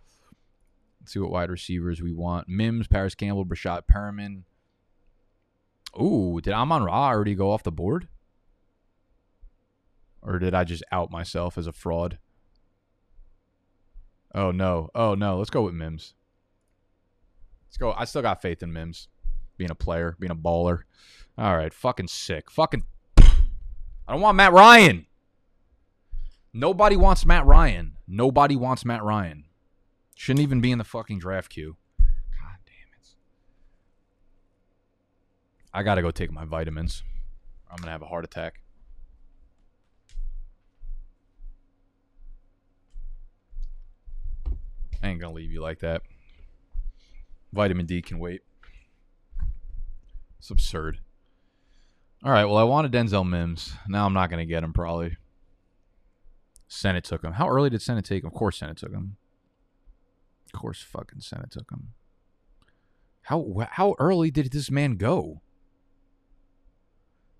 Let's see what wide receivers we want. Mims, Parris Campbell, Breshad Perriman. Ooh, did Amon Ra already go off the board? Or did I just out myself as a fraud? Oh no. Oh no. Let's go with Mims. Let's go. I still got faith in Mims. Being a player, being a baller. All right. Fucking sick. Fucking I don't want Matt Ryan. Nobody wants Matt Ryan. Nobody wants Matt Ryan. Shouldn't even be in the fucking draft queue. God damn it. I gotta go take my vitamins. I'm gonna have a heart attack. I ain't gonna leave you like that. Vitamin D can wait. It's absurd. All right, well, I wanted Denzel Mims. Now I'm not gonna get him probably. Senate took him. How early did Senate take him? Of course, Senate took him. Of course, fucking Senate took him. How how early did this man go?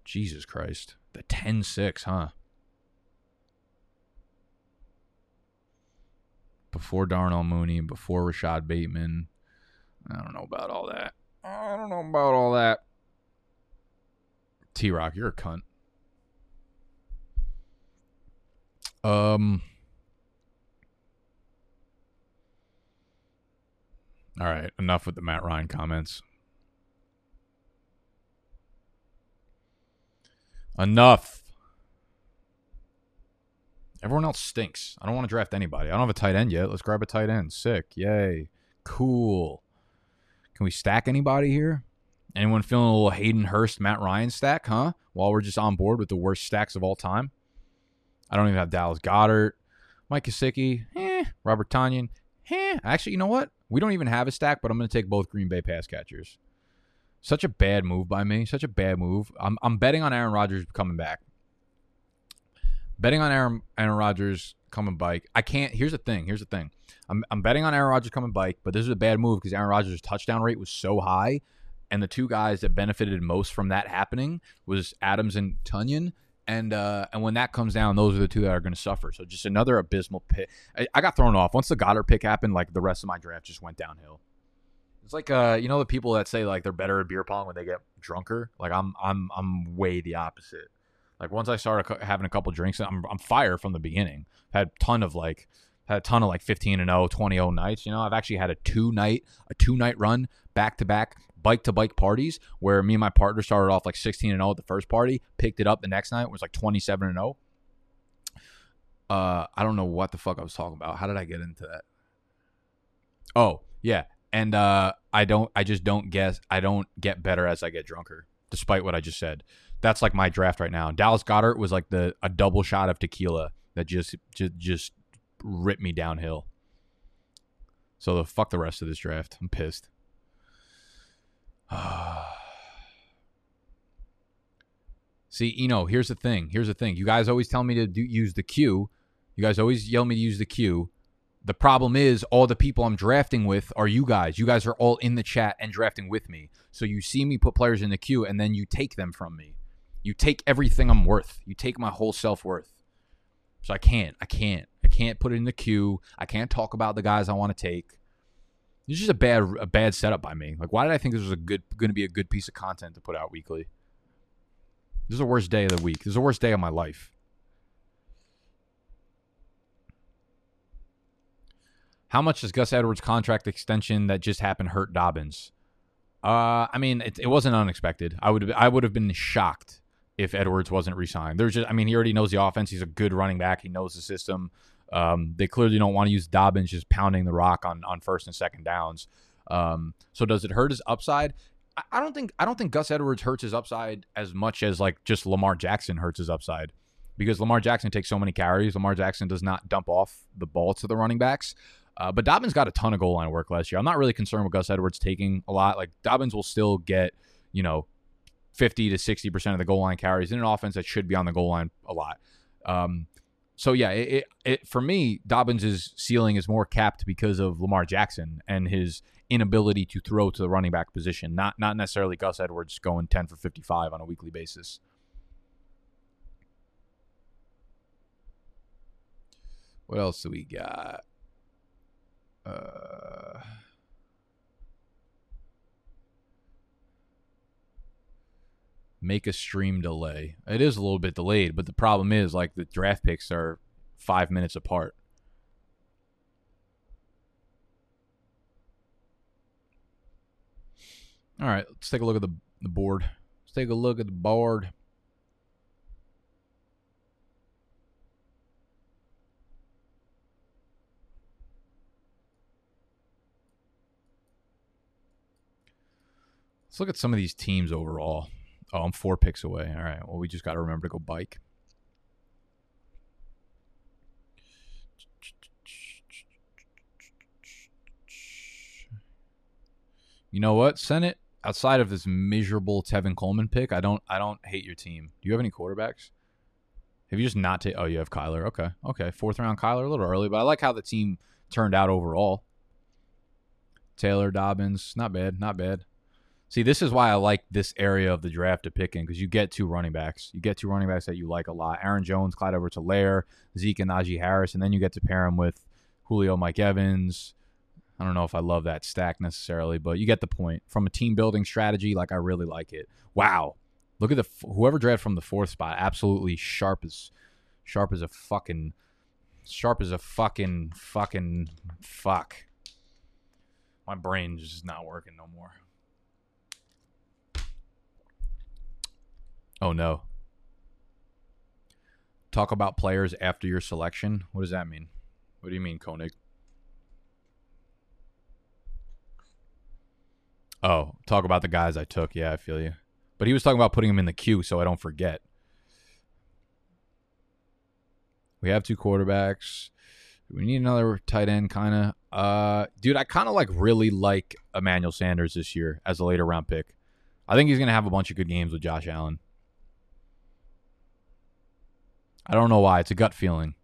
Jesus Christ. The 10-6, huh? before Darnell Mooney, before Rashod Bateman. I don't know about all that. I don't know about all that. T Rock, you're a cunt. Um. All right, enough with the Matt Ryan comments. Enough. Everyone else stinks. I don't want to draft anybody. I don't have a tight end yet. Let's grab a tight end. Sick. Yay. Cool. Can we stack anybody here? Anyone feeling a little Hayden Hurst, Matt Ryan stack, huh? While we're just on board with the worst stacks of all time. I don't even have Dallas Goedert, Mike Gesicki, eh, Robert Tonyan, eh. Actually, you know what? We don't even have a stack, but I'm going to take both Green Bay pass catchers. Such a bad move by me. Such a bad move. I'm, I'm betting on Aaron Rodgers coming back betting on Aaron Aaron Rodgers coming bike. I can't. Here's the thing. Here's the thing. I'm I'm betting on Aaron Rodgers coming bike, but this is a bad move because Aaron Rodgers' touchdown rate was so high, and the two guys that benefited most from that happening was Adams and Tonyan. And uh, and when that comes down, those are the two that are going to suffer. So just another abysmal pick. I, I got thrown off once the Goedert pick happened. Like the rest of my draft just went downhill. It's like uh, you know the people that say like they're better at beer pong when they get drunker. Like I'm I'm I'm way the opposite. Like once I started having a couple drinks, I'm I'm fire from the beginning. Had a ton of like had a ton of like 15 and 0, 20 0 nights. You know, I've actually had a two night a two night run back to back bike to bike parties where me and my partner started off like 16 and 0 at the first party, picked it up the next night was like 27 and 0. Uh, I don't know what the fuck I was talking about. How did I get into that? Oh, yeah. And uh, I don't I just don't guess I don't get better as I get drunker, despite what I just said that's like my draft right now. Dallas Goedert was like the a double shot of tequila that just just just ripped me downhill. So the fuck the rest of this draft. I'm pissed. See, you know, here's the thing. Here's the thing. You guys always tell me to do, use the queue. You guys always yell me to use the queue. The problem is, all the people I'm drafting with are you guys. You guys are all in the chat and drafting with me. So you see me put players in the queue, and then you take them from me. You take everything I'm worth. You take my whole self worth. So I can't. I can't. I can't put it in the queue. I can't talk about the guys I want to take. It's just a bad a bad setup by me. Like, why did I think this was a good going to be a good piece of content to put out weekly? This is the worst day of the week. This is the worst day of my life. How much does Gus Edwards' contract extension that just happened hurt Dobbins? Uh, I mean, it, it wasn't unexpected. I would I would have been shocked if Edwards wasn't re-signed. There's just, I mean, he already knows the offense. He's a good running back. He knows the system. Um, they clearly don't want to use Dobbins just pounding the rock on on first and second downs. Um, so does it hurt his upside? I, I don't think I don't think Gus Edwards hurts his upside as much as like just Lamar Jackson hurts his upside because Lamar Jackson takes so many carries. Lamar Jackson does not dump off the ball to the running backs. Uh, but Dobbins got a ton of goal line work last year. I'm not really concerned with Gus Edwards taking a lot. Like Dobbins will still get, you know, 50 to 60% of the goal line carries in an offense that should be on the goal line a lot. Um, so yeah, it, it, it, for me, Dobbins' ceiling is more capped because of Lamar Jackson and his inability to throw to the running back position, not not necessarily Gus Edwards going 10 for 55 on a weekly basis. What else do we got? Uh, make a stream delay. It is a little bit delayed, but the problem is like the draft picks are five minutes apart. All right, let's take a look at the the board. Let's take a look at the board. Let's look at some of these teams overall. Oh, I'm four picks away. All right. Well, we just got to remember to go bike. You know what, Senate? Outside of this miserable Tevin Coleman pick, I don't I don't hate your team. Do you have any quarterbacks? Have you just not taken? Oh, you have Kyler. Okay, okay. Fourth round Kyler, a little early, but I like how the team turned out overall. Taylor Dobbins, not bad, not bad. See, this is why I like this area of the draft to pick in because you get two running backs. You get two running backs that you like a lot. Aaron Jones, Clyde Edwards Helaire, Zeke and Najee Harris, and then you get to pair him with Julio Mike Evans. I don't know if I love that stack necessarily, but you get the point. From a team building strategy, like I really like it. Wow. Look at the whoever drafted from the fourth spot, absolutely sharp as sharp as a fucking sharp as a fucking fucking fuck. My brain just not working no more. Oh no. Talk about players after your selection. What does that mean? What do you mean, Koenig? Oh, talk about the guys I took. Yeah, I feel you. But he was talking about putting them in the queue so I don't forget. We have two quarterbacks. We need another tight end, kind of. Uh, dude, I kind of like really like Emmanuel Sanders this year as a later round pick. I think he's gonna have a bunch of good games with Josh Allen. I don't know why. It's a gut feeling.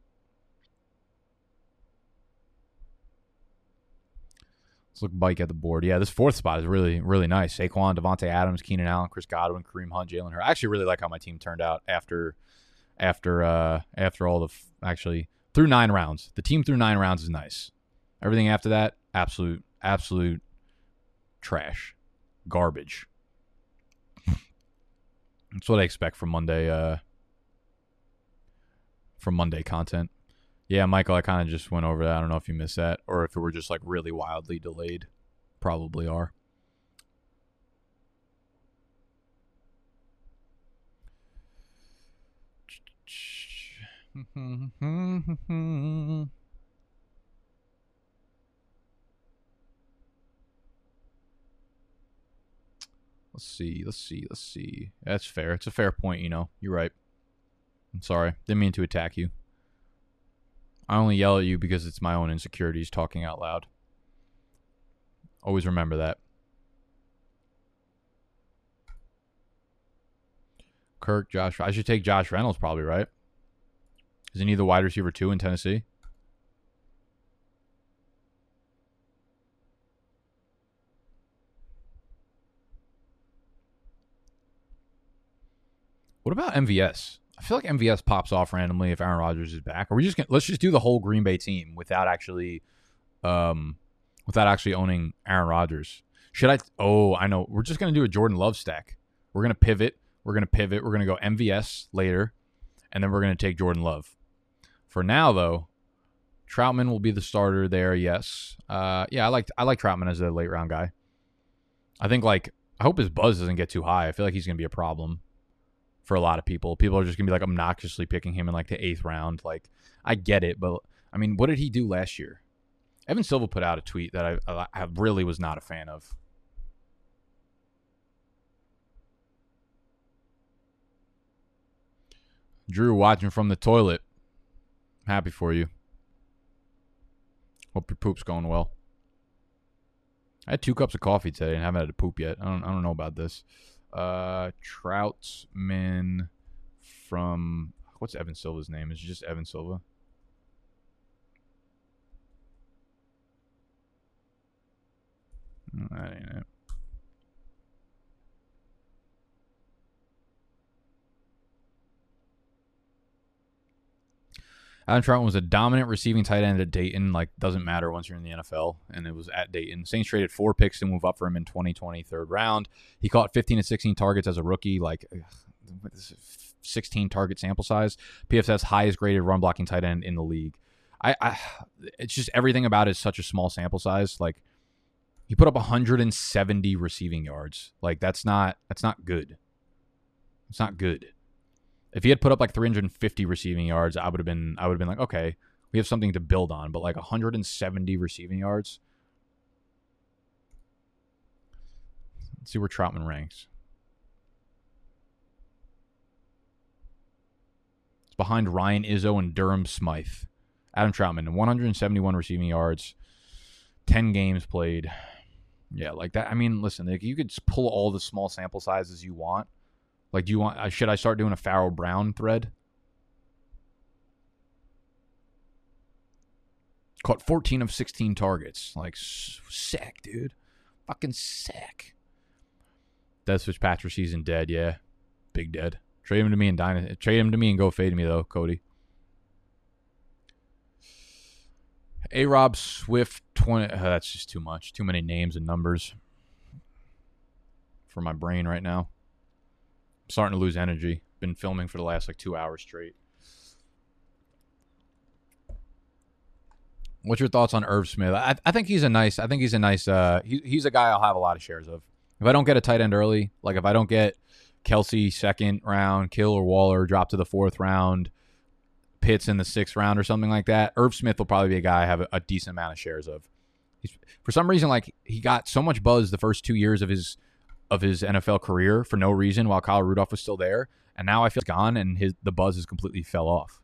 Let's look bike at the board. Yeah, this fourth spot is really, really nice. Saquon, Davante Adams, Keenan Allen, Chris Godwin, Kareem Hunt, Jalen Hurts. I actually really like how my team turned out after, after, uh, after all the f- actually through nine rounds. The team through nine rounds is nice. Everything after that, absolute, absolute trash, garbage. That's what I expect from Monday. Uh, from Monday content. Yeah, Michael, I kind of just went over that. I don't know if you missed that or if it were just like really wildly delayed. Probably are. Let's see. Let's see. Let's see. That's fair. It's a fair point, you know. You're right. I'm sorry. Didn't mean to attack you. I only yell at you because it's my own insecurities talking out loud. Always remember that. Kirk, Josh. I should take Josh Reynolds probably, right? Isn't he the wide receiver two in Tennessee? What about MVS? I feel like MVS pops off randomly if Aaron Rodgers is back. Or we just gonna, let's just do the whole Green Bay team without actually, um, without actually owning Aaron Rodgers. Should I? Oh, I know. We're just gonna do a Jordan Love stack. We're gonna pivot. We're gonna pivot. We're gonna go MVS later, and then we're gonna take Jordan Love. For now, though, Trautman will be the starter there. Yes. Uh, yeah, I like I like Trautman as a late round guy. I think like I hope his buzz doesn't get too high. I feel like he's gonna be a problem for a lot of people. People are just gonna be like obnoxiously picking him in like the eighth round. Like I get it, but I mean, what did he do last year? Evan Silva put out a tweet that I, I really was not a fan of. Drew watching from the toilet. Happy for you. Hope your poop's going well. I had two cups of coffee today and haven't had a poop yet. I don't I don't know about this. Uh Trautman from what's Evan Silva's name? Is it just Evan Silva? That ain't it. Adam Trautman was a dominant receiving tight end at Dayton. Like, doesn't matter once you're in the NFL. And it was at Dayton. Saints traded four picks to move up for him in 2020, third round. He caught 15 to 16 targets as a rookie. Like, 16 target sample size. PFF's highest graded run blocking tight end in the league. I, I it's just everything about it is such a small sample size. Like, he put up 170 receiving yards. Like, that's not that's not good. It's not good. If he had put up like 350 receiving yards, I would have been I would have been like, okay, we have something to build on. But like 170 receiving yards. Let's see where Trautman ranks. It's behind Ryan Izzo and Durham Smythe. Adam Trautman, 171 receiving yards, 10 games played. Yeah, like that. I mean, listen, like you could pull all the small sample sizes you want like, do you want? Uh, should I start doing a Pharaoh Brown thread? Caught 14 of 16 targets. Like, sick, dude. Fucking sick. Death Fitzpatrick season dead. Yeah, big dead. Trade him to me and Dynasty. Trade him to me and go fade me though, Cody. A Rob Swift 20. Uh, that's just too much. Too many names and numbers for my brain right now starting to lose energy. Been filming for the last like two hours straight. What's your thoughts on Irv Smith? I, I think he's a nice. I think he's a nice. Uh, he, he's a guy I'll have a lot of shares of. If I don't get a tight end early, like if I don't get Kelce second round, Kill or Waller drop to the fourth round, Pitts in the sixth round or something like that, Irv Smith will probably be a guy I have a, a decent amount of shares of. He's, for some reason, like he got so much buzz the first two years of his of his NFL career for no reason while Kyle Rudolph was still there, and now I feel he's gone and his the buzz has completely fell off.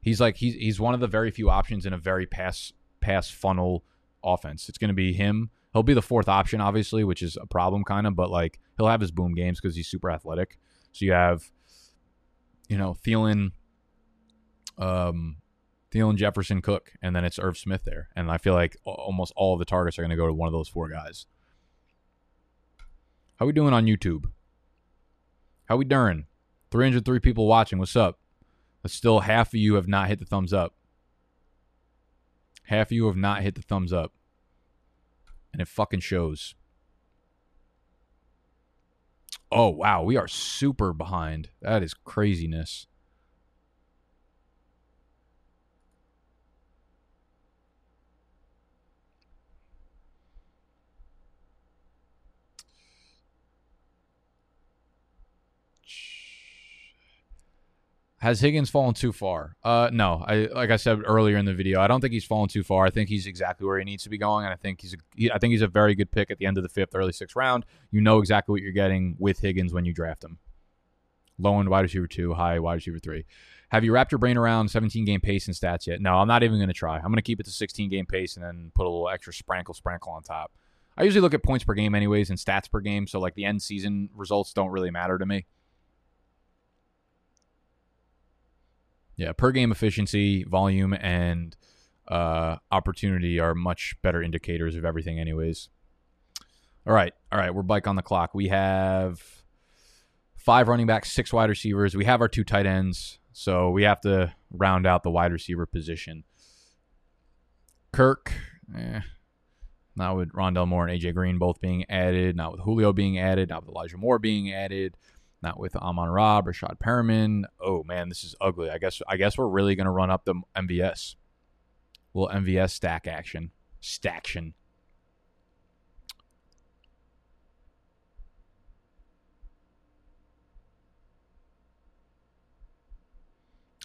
He's like he's he's one of the very few options in a very pass pass funnel offense. It's going to be him. He'll be the fourth option, obviously, which is a problem kind of, but like he'll have his boom games because he's super athletic. So you have, you know, Thielen, um, Thielen, Jefferson, Cook, and then it's Irv Smith there. And I feel like almost all of the targets are going to go to one of those four guys. How we doing on YouTube? How we doing? 303 people watching. What's up? But still, half of you have not hit the thumbs up. Half of you have not hit the thumbs up. And it fucking shows. Oh, wow. We are super behind. That is craziness. Has Higgins fallen too far? Uh, no. I like I said earlier in the video, I don't think he's fallen too far. I think he's exactly where he needs to be going, and I think he's a, he, I think he's a very good pick at the end of the fifth, early sixth round. You know exactly what you're getting with Higgins when you draft him. Low end wide receiver two, high wide receiver three. Have you wrapped your brain around 17 game pace and stats yet? No, I'm not even going to try. I'm going to keep it to 16 game pace and then put a little extra sprinkle sprinkle on top. I usually look at points per game anyways and stats per game, so like the end season results don't really matter to me. Yeah, per game efficiency, volume, and uh, opportunity are much better indicators of everything, anyways. All right, all right, we're bike on the clock. We have five running backs, six wide receivers. We have our two tight ends, so we have to round out the wide receiver position. Kirk, eh, not with Rondell Moore and AJ Green both being added, not with Julio being added, not with Elijah Moore being added, not with Amon Ra, Rashad Perriman. Oh man, this is ugly. I guess I guess we're really gonna run up the MVS. Little MVS stack action. Staction.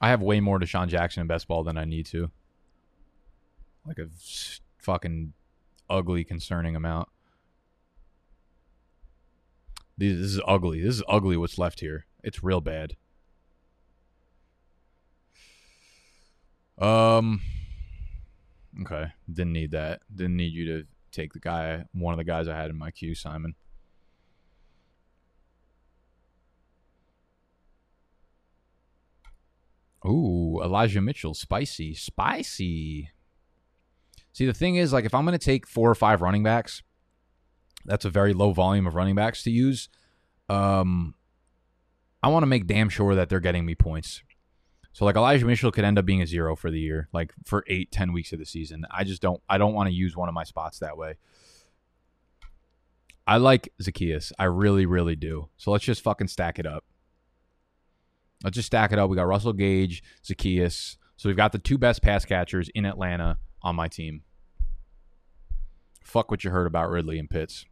I have way more DeSean Jackson in best ball than I need to. Like a fucking ugly, concerning amount. This is ugly. This is ugly what's left here. It's real bad. Um Okay. Didn't need that. Didn't need you to take the guy one of the guys I had in my queue, Simon. Ooh, Elijah Mitchell, spicy, spicy. See, the thing is, like, if I'm going to take four or five running backs, that's a very low volume of running backs to use. Um, I want to make damn sure that they're getting me points. So, like, Elijah Mitchell could end up being a zero for the year, like for eight, ten weeks of the season. I just don't, I don't want to use one of my spots that way. I like Zacchaeus. I really, really do. So let's just fucking stack it up. Let's just stack it up. We got Russell Gage, Zacchaeus. So we've got the two best pass catchers in Atlanta on my team. Fuck what you heard about Ridley and Pitts.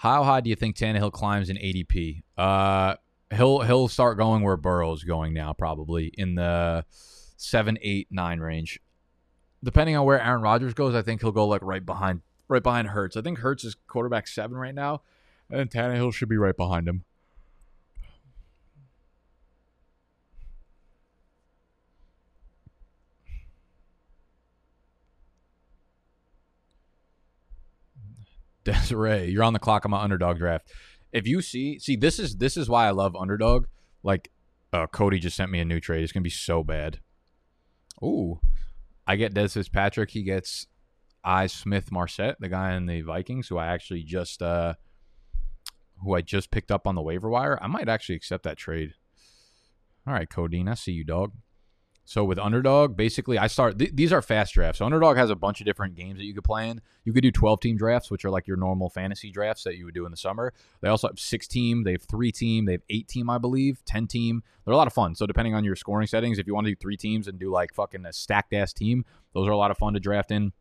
How high do you think Tannehill climbs in ADP? Uh, he'll he'll start going where Burrow's going now, probably in the seven, eight, nine range. Depending on where Aaron Rodgers goes, I think he'll go like right behind right behind Hurts. I think Hurts is quarterback seven right now, and Tannehill should be right behind him. Desiree, you're on the clock on my underdog draft. If you see, see, this is this is why I love underdog. Like, uh, Cody just sent me a new trade. It's gonna be so bad. Ooh, I get Dez Fitzpatrick. He gets Ihmir Smith-Marsette, the guy in the Vikings, who I actually just uh, who I just picked up on the waiver wire. I might actually accept that trade. All right, Codeine, I see you, dog. So with Underdog, basically, I start. Th- these are fast drafts. So Underdog has a bunch of different games that you could play in. You could do 12 team drafts, which are like your normal fantasy drafts that you would do in the summer. They also have six team. They have three team. They have eight team, I believe. Ten team. They're a lot of fun. So depending on your scoring settings, if you want to do three teams and do like fucking a stacked ass team, those are a lot of fun to draft in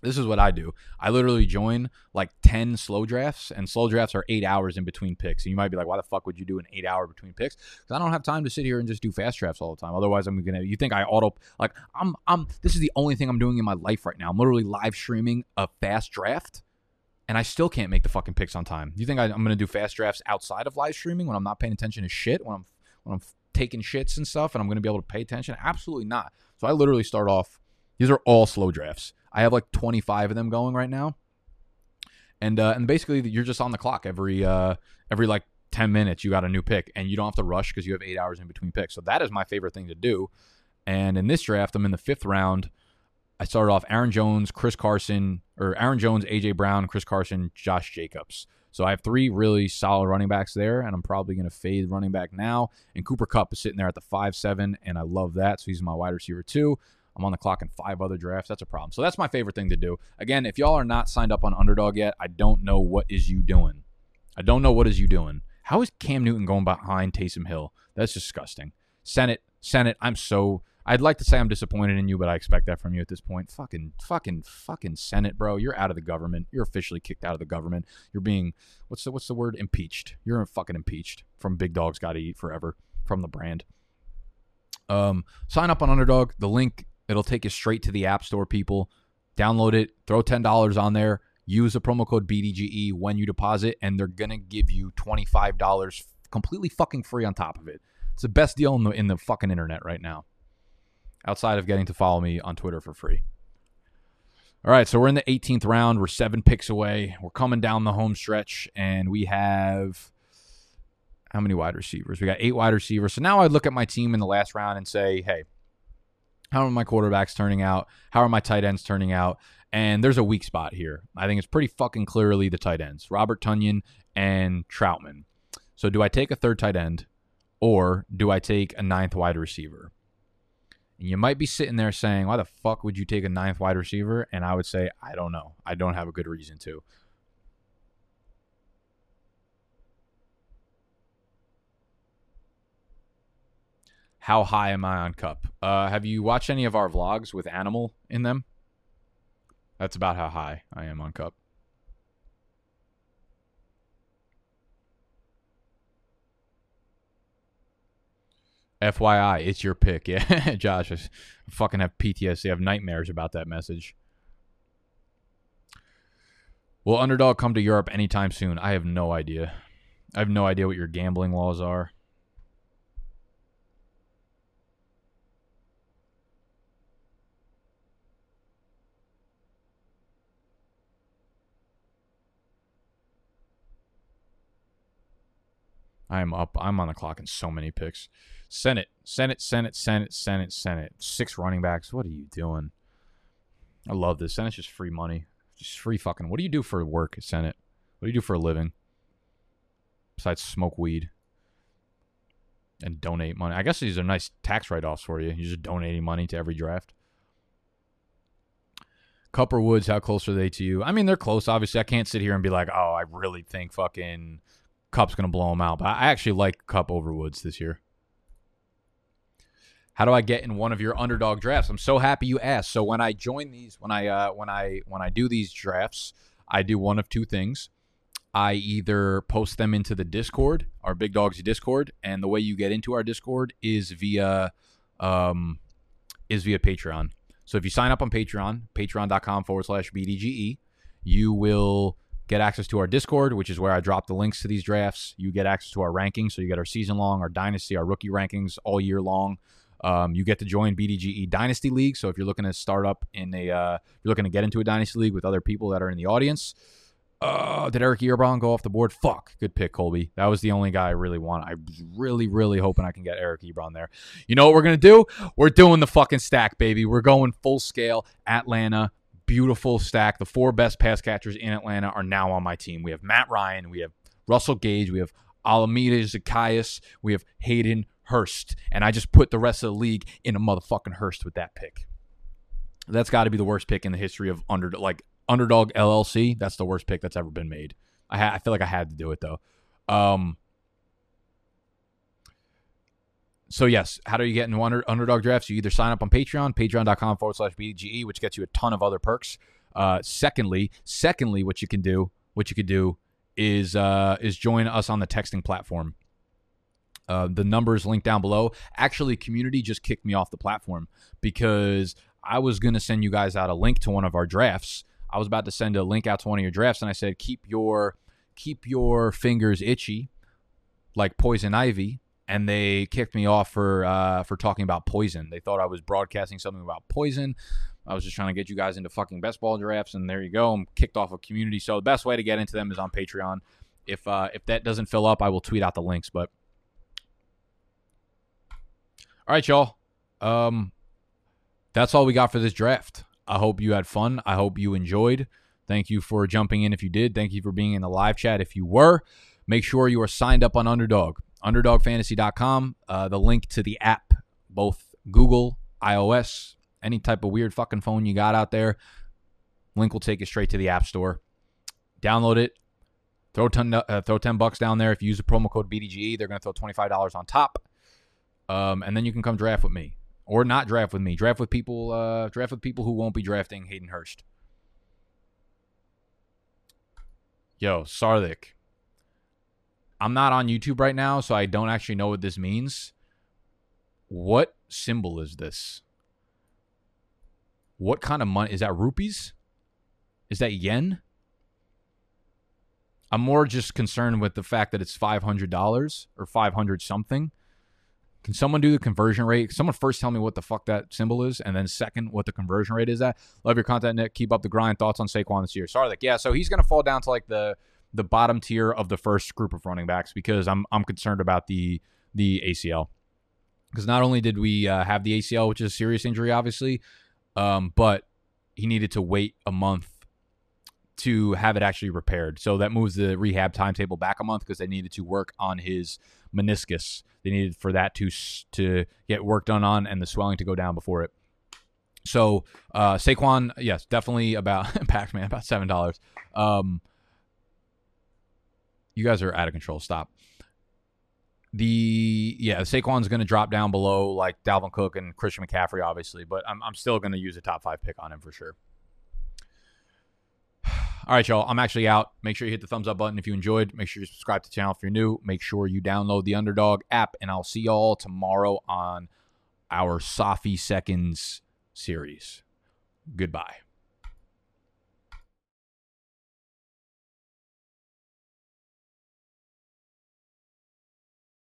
this is what I do. I literally join like 10 slow drafts, and slow drafts are eight hours in between picks. And you might be like, why the fuck would you do an eight hour between picks? Because I don't have time to sit here and just do fast drafts all the time. Otherwise, I'm gonna. You think I auto like I'm I'm. This is the only thing I'm doing in my life right now. I'm literally live streaming a fast draft, and I still can't make the fucking picks on time. You think I, I'm gonna do fast drafts outside of live streaming when I'm not paying attention to shit when I'm when I'm taking shits and stuff, and I'm gonna be able to pay attention? Absolutely not. So I literally start off. These are all slow drafts. I have like 25 of them going right now. And uh, and basically you're just on the clock every uh, every like 10 minutes you got a new pick and you don't have to rush because you have 8 hours in between picks. So that is my favorite thing to do. And in this draft I'm in the 5th round. I started off Aaron Jones, Chris Carson, or Aaron Jones, AJ Brown, Chris Carson, Josh Jacobs. So I have three really solid running backs there, and I'm probably going to fade running back now. And Cooper Kupp is sitting there at the five seven, and I love that. So he's my wide receiver too. I'm on the clock in five other drafts. That's a problem. So that's my favorite thing to do. Again, if y'all are not signed up on Underdog yet, I don't know what is you doing. I don't know what is you doing. How is Cam Newton going behind Taysom Hill? That's disgusting. Senate, Senate, I'm so I'd like to say I'm disappointed in you, but I expect that from you at this point. Fucking, fucking, fucking Senate, bro. You're out of the government. You're officially kicked out of the government. You're being what's the what's the word? Impeached. You're fucking impeached from Big Dog's Got to Eat Forever from the brand. Um, sign up on Underdog. The link It'll take you straight to the App Store, people. Download it, throw $10 on there, use the promo code BDGE when you deposit, and they're going to give you $25 completely fucking free on top of it. It's the best deal in the, in the fucking internet right now, outside of getting to follow me on Twitter for free. All right, so we're in the 18th round. We're seven picks away. We're coming down the home stretch, and we have how many wide receivers? We got eight wide receivers. So now I look at my team in the last round and say, hey, how are my quarterbacks turning out? How are my tight ends turning out? And there's a weak spot here. I think it's pretty fucking clearly the tight ends, Robert Tonyan and Trautman. So do I take a third tight end or do I take a ninth wide receiver? And you might be sitting there saying, why the fuck would you take a ninth wide receiver? And I would say, I don't know. I don't have a good reason to. How high am I on Kupp? Uh, have you watched any of our vlogs with Animal in them? That's about how high I am on Kupp. FYI, it's your pick. Yeah, Josh, I fucking have PTSD. I have nightmares about that message. Will Underdog come to Europe anytime soon? I have no idea. I have no idea what your gambling laws are. I am up. I'm on the clock in so many picks. Senate, Senate, Senate, Senate, Senate, Senate. Six running backs. What are you doing? I love this. Senate's just free money. Just free fucking. What do you do for work, Senate? What do you do for a living? Besides smoke weed and donate money. I guess these are nice tax write offs for you. You're just donating money to every draft. Cupper Woods, how close are they to you? I mean, they're close. Obviously, I can't sit here and be like, oh, I really think fucking Kupp's going to blow them out. But I actually like Kupp over Woods this year. How do I get in one of your underdog drafts? I'm so happy you asked. So when I join these, when I uh, when I when I do these drafts, I do one of two things. I either post them into the Discord, our Big Dogs Discord, and the way you get into our Discord is via um, is via Patreon. So if you sign up on Patreon, patreon.com forward slash BDGE, you will get access to our Discord, which is where I drop the links to these drafts. You get access to our rankings. So you get our season long, our dynasty, our rookie rankings all year long. Um, you get to join BDGE Dynasty League. So if you're looking to start up in a, uh, you're looking to get into a Dynasty League with other people that are in the audience. Uh, did Eric Ebron go off the board? Fuck. Good pick, Colby. That was the only guy I really want. I was really, really hoping I can get Eric Ebron there. You know what we're going to do? We're doing the fucking stack, baby. We're going full scale Atlanta beautiful stack. The four best pass catchers in Atlanta are now on my team. We have Matt Ryan, we have Russell Gage, we have Olamide Zaccheaus, we have Hayden Hurst, and I just put the rest of the league in a motherfucking Hurst with that pick. That's got to be the worst pick in the history of under like underdog LLC. That's the worst pick that's ever been made. I ha- I feel like I had to do it though. Um, so yes, how do you get into under, underdog drafts? You either sign up on Patreon, patreon.com forward slash BGE, which gets you a ton of other perks. Uh, secondly, secondly, what you can do, what you could do is uh, is join us on the texting platform. Uh, the numbers linked down below. Actually, community just kicked me off the platform because I was gonna send you guys out a link to one of our drafts. I was about to send a link out to one of your drafts, and I said keep your keep your fingers itchy, like poison ivy, and they kicked me off for uh, for talking about poison. They thought I was broadcasting something about poison. I was just trying to get you guys into fucking best ball drafts, and there you go. I'm kicked off a community. So the best way to get into them is on Patreon. If uh, if that doesn't fill up, I will tweet out the links. But all right, y'all. Um, that's all we got for this draft. I hope you had fun. I hope you enjoyed. Thank you for jumping in if you did. Thank you for being in the live chat if you were. Make sure you are signed up on Underdog underdogfantasy.com. Uh, the link to the app, both Google, iOS, any type of weird fucking phone you got out there. Link will take you straight to the App Store. Download it. Throw 10, uh, throw 10 bucks down there. If you use the promo code BDGE, they're going to throw $25 on top. Um, and then you can come draft with me. Or not draft with me. Draft with people uh, draft with people who won't be drafting Hayden Hurst. Yo, Sarlik, I'm not on YouTube right now, so I don't actually know what this means. What symbol is this? What kind of money is that? Rupees? Is that yen? I'm more just concerned with the fact that it's five hundred dollars or five hundred something. Can someone do the conversion rate? Someone first tell me what the fuck that symbol is, and then second, what the conversion rate is at. Love your content, Nick. Keep up the grind. Thoughts on Saquon this year? Sorry, like yeah. So he's gonna fall down to like the the bottom tier of the first group of running backs because I'm I'm concerned about the the ACL because not only did we uh, have the ACL, which is a serious injury, obviously, um, but he needed to wait a month to have it actually repaired. So that moves the rehab timetable back a month because they needed to work on his meniscus. They needed for that to to get work done on and the swelling to go down before it. So uh, Saquon, yes, definitely about Pac Man about seven dollars. Um, you guys are out of control. Stop. The yeah, Saquon's going to drop down below like Dalvin Cook and Christian McCaffrey, obviously, but I'm I'm still going to use a top five pick on him for sure. All right, y'all. I'm actually out. Make sure you hit the thumbs up button if you enjoyed. Make sure you subscribe to the channel if you're new. Make sure you download the Underdog app, and I'll see y'all tomorrow on our Safi Seconds series. Goodbye.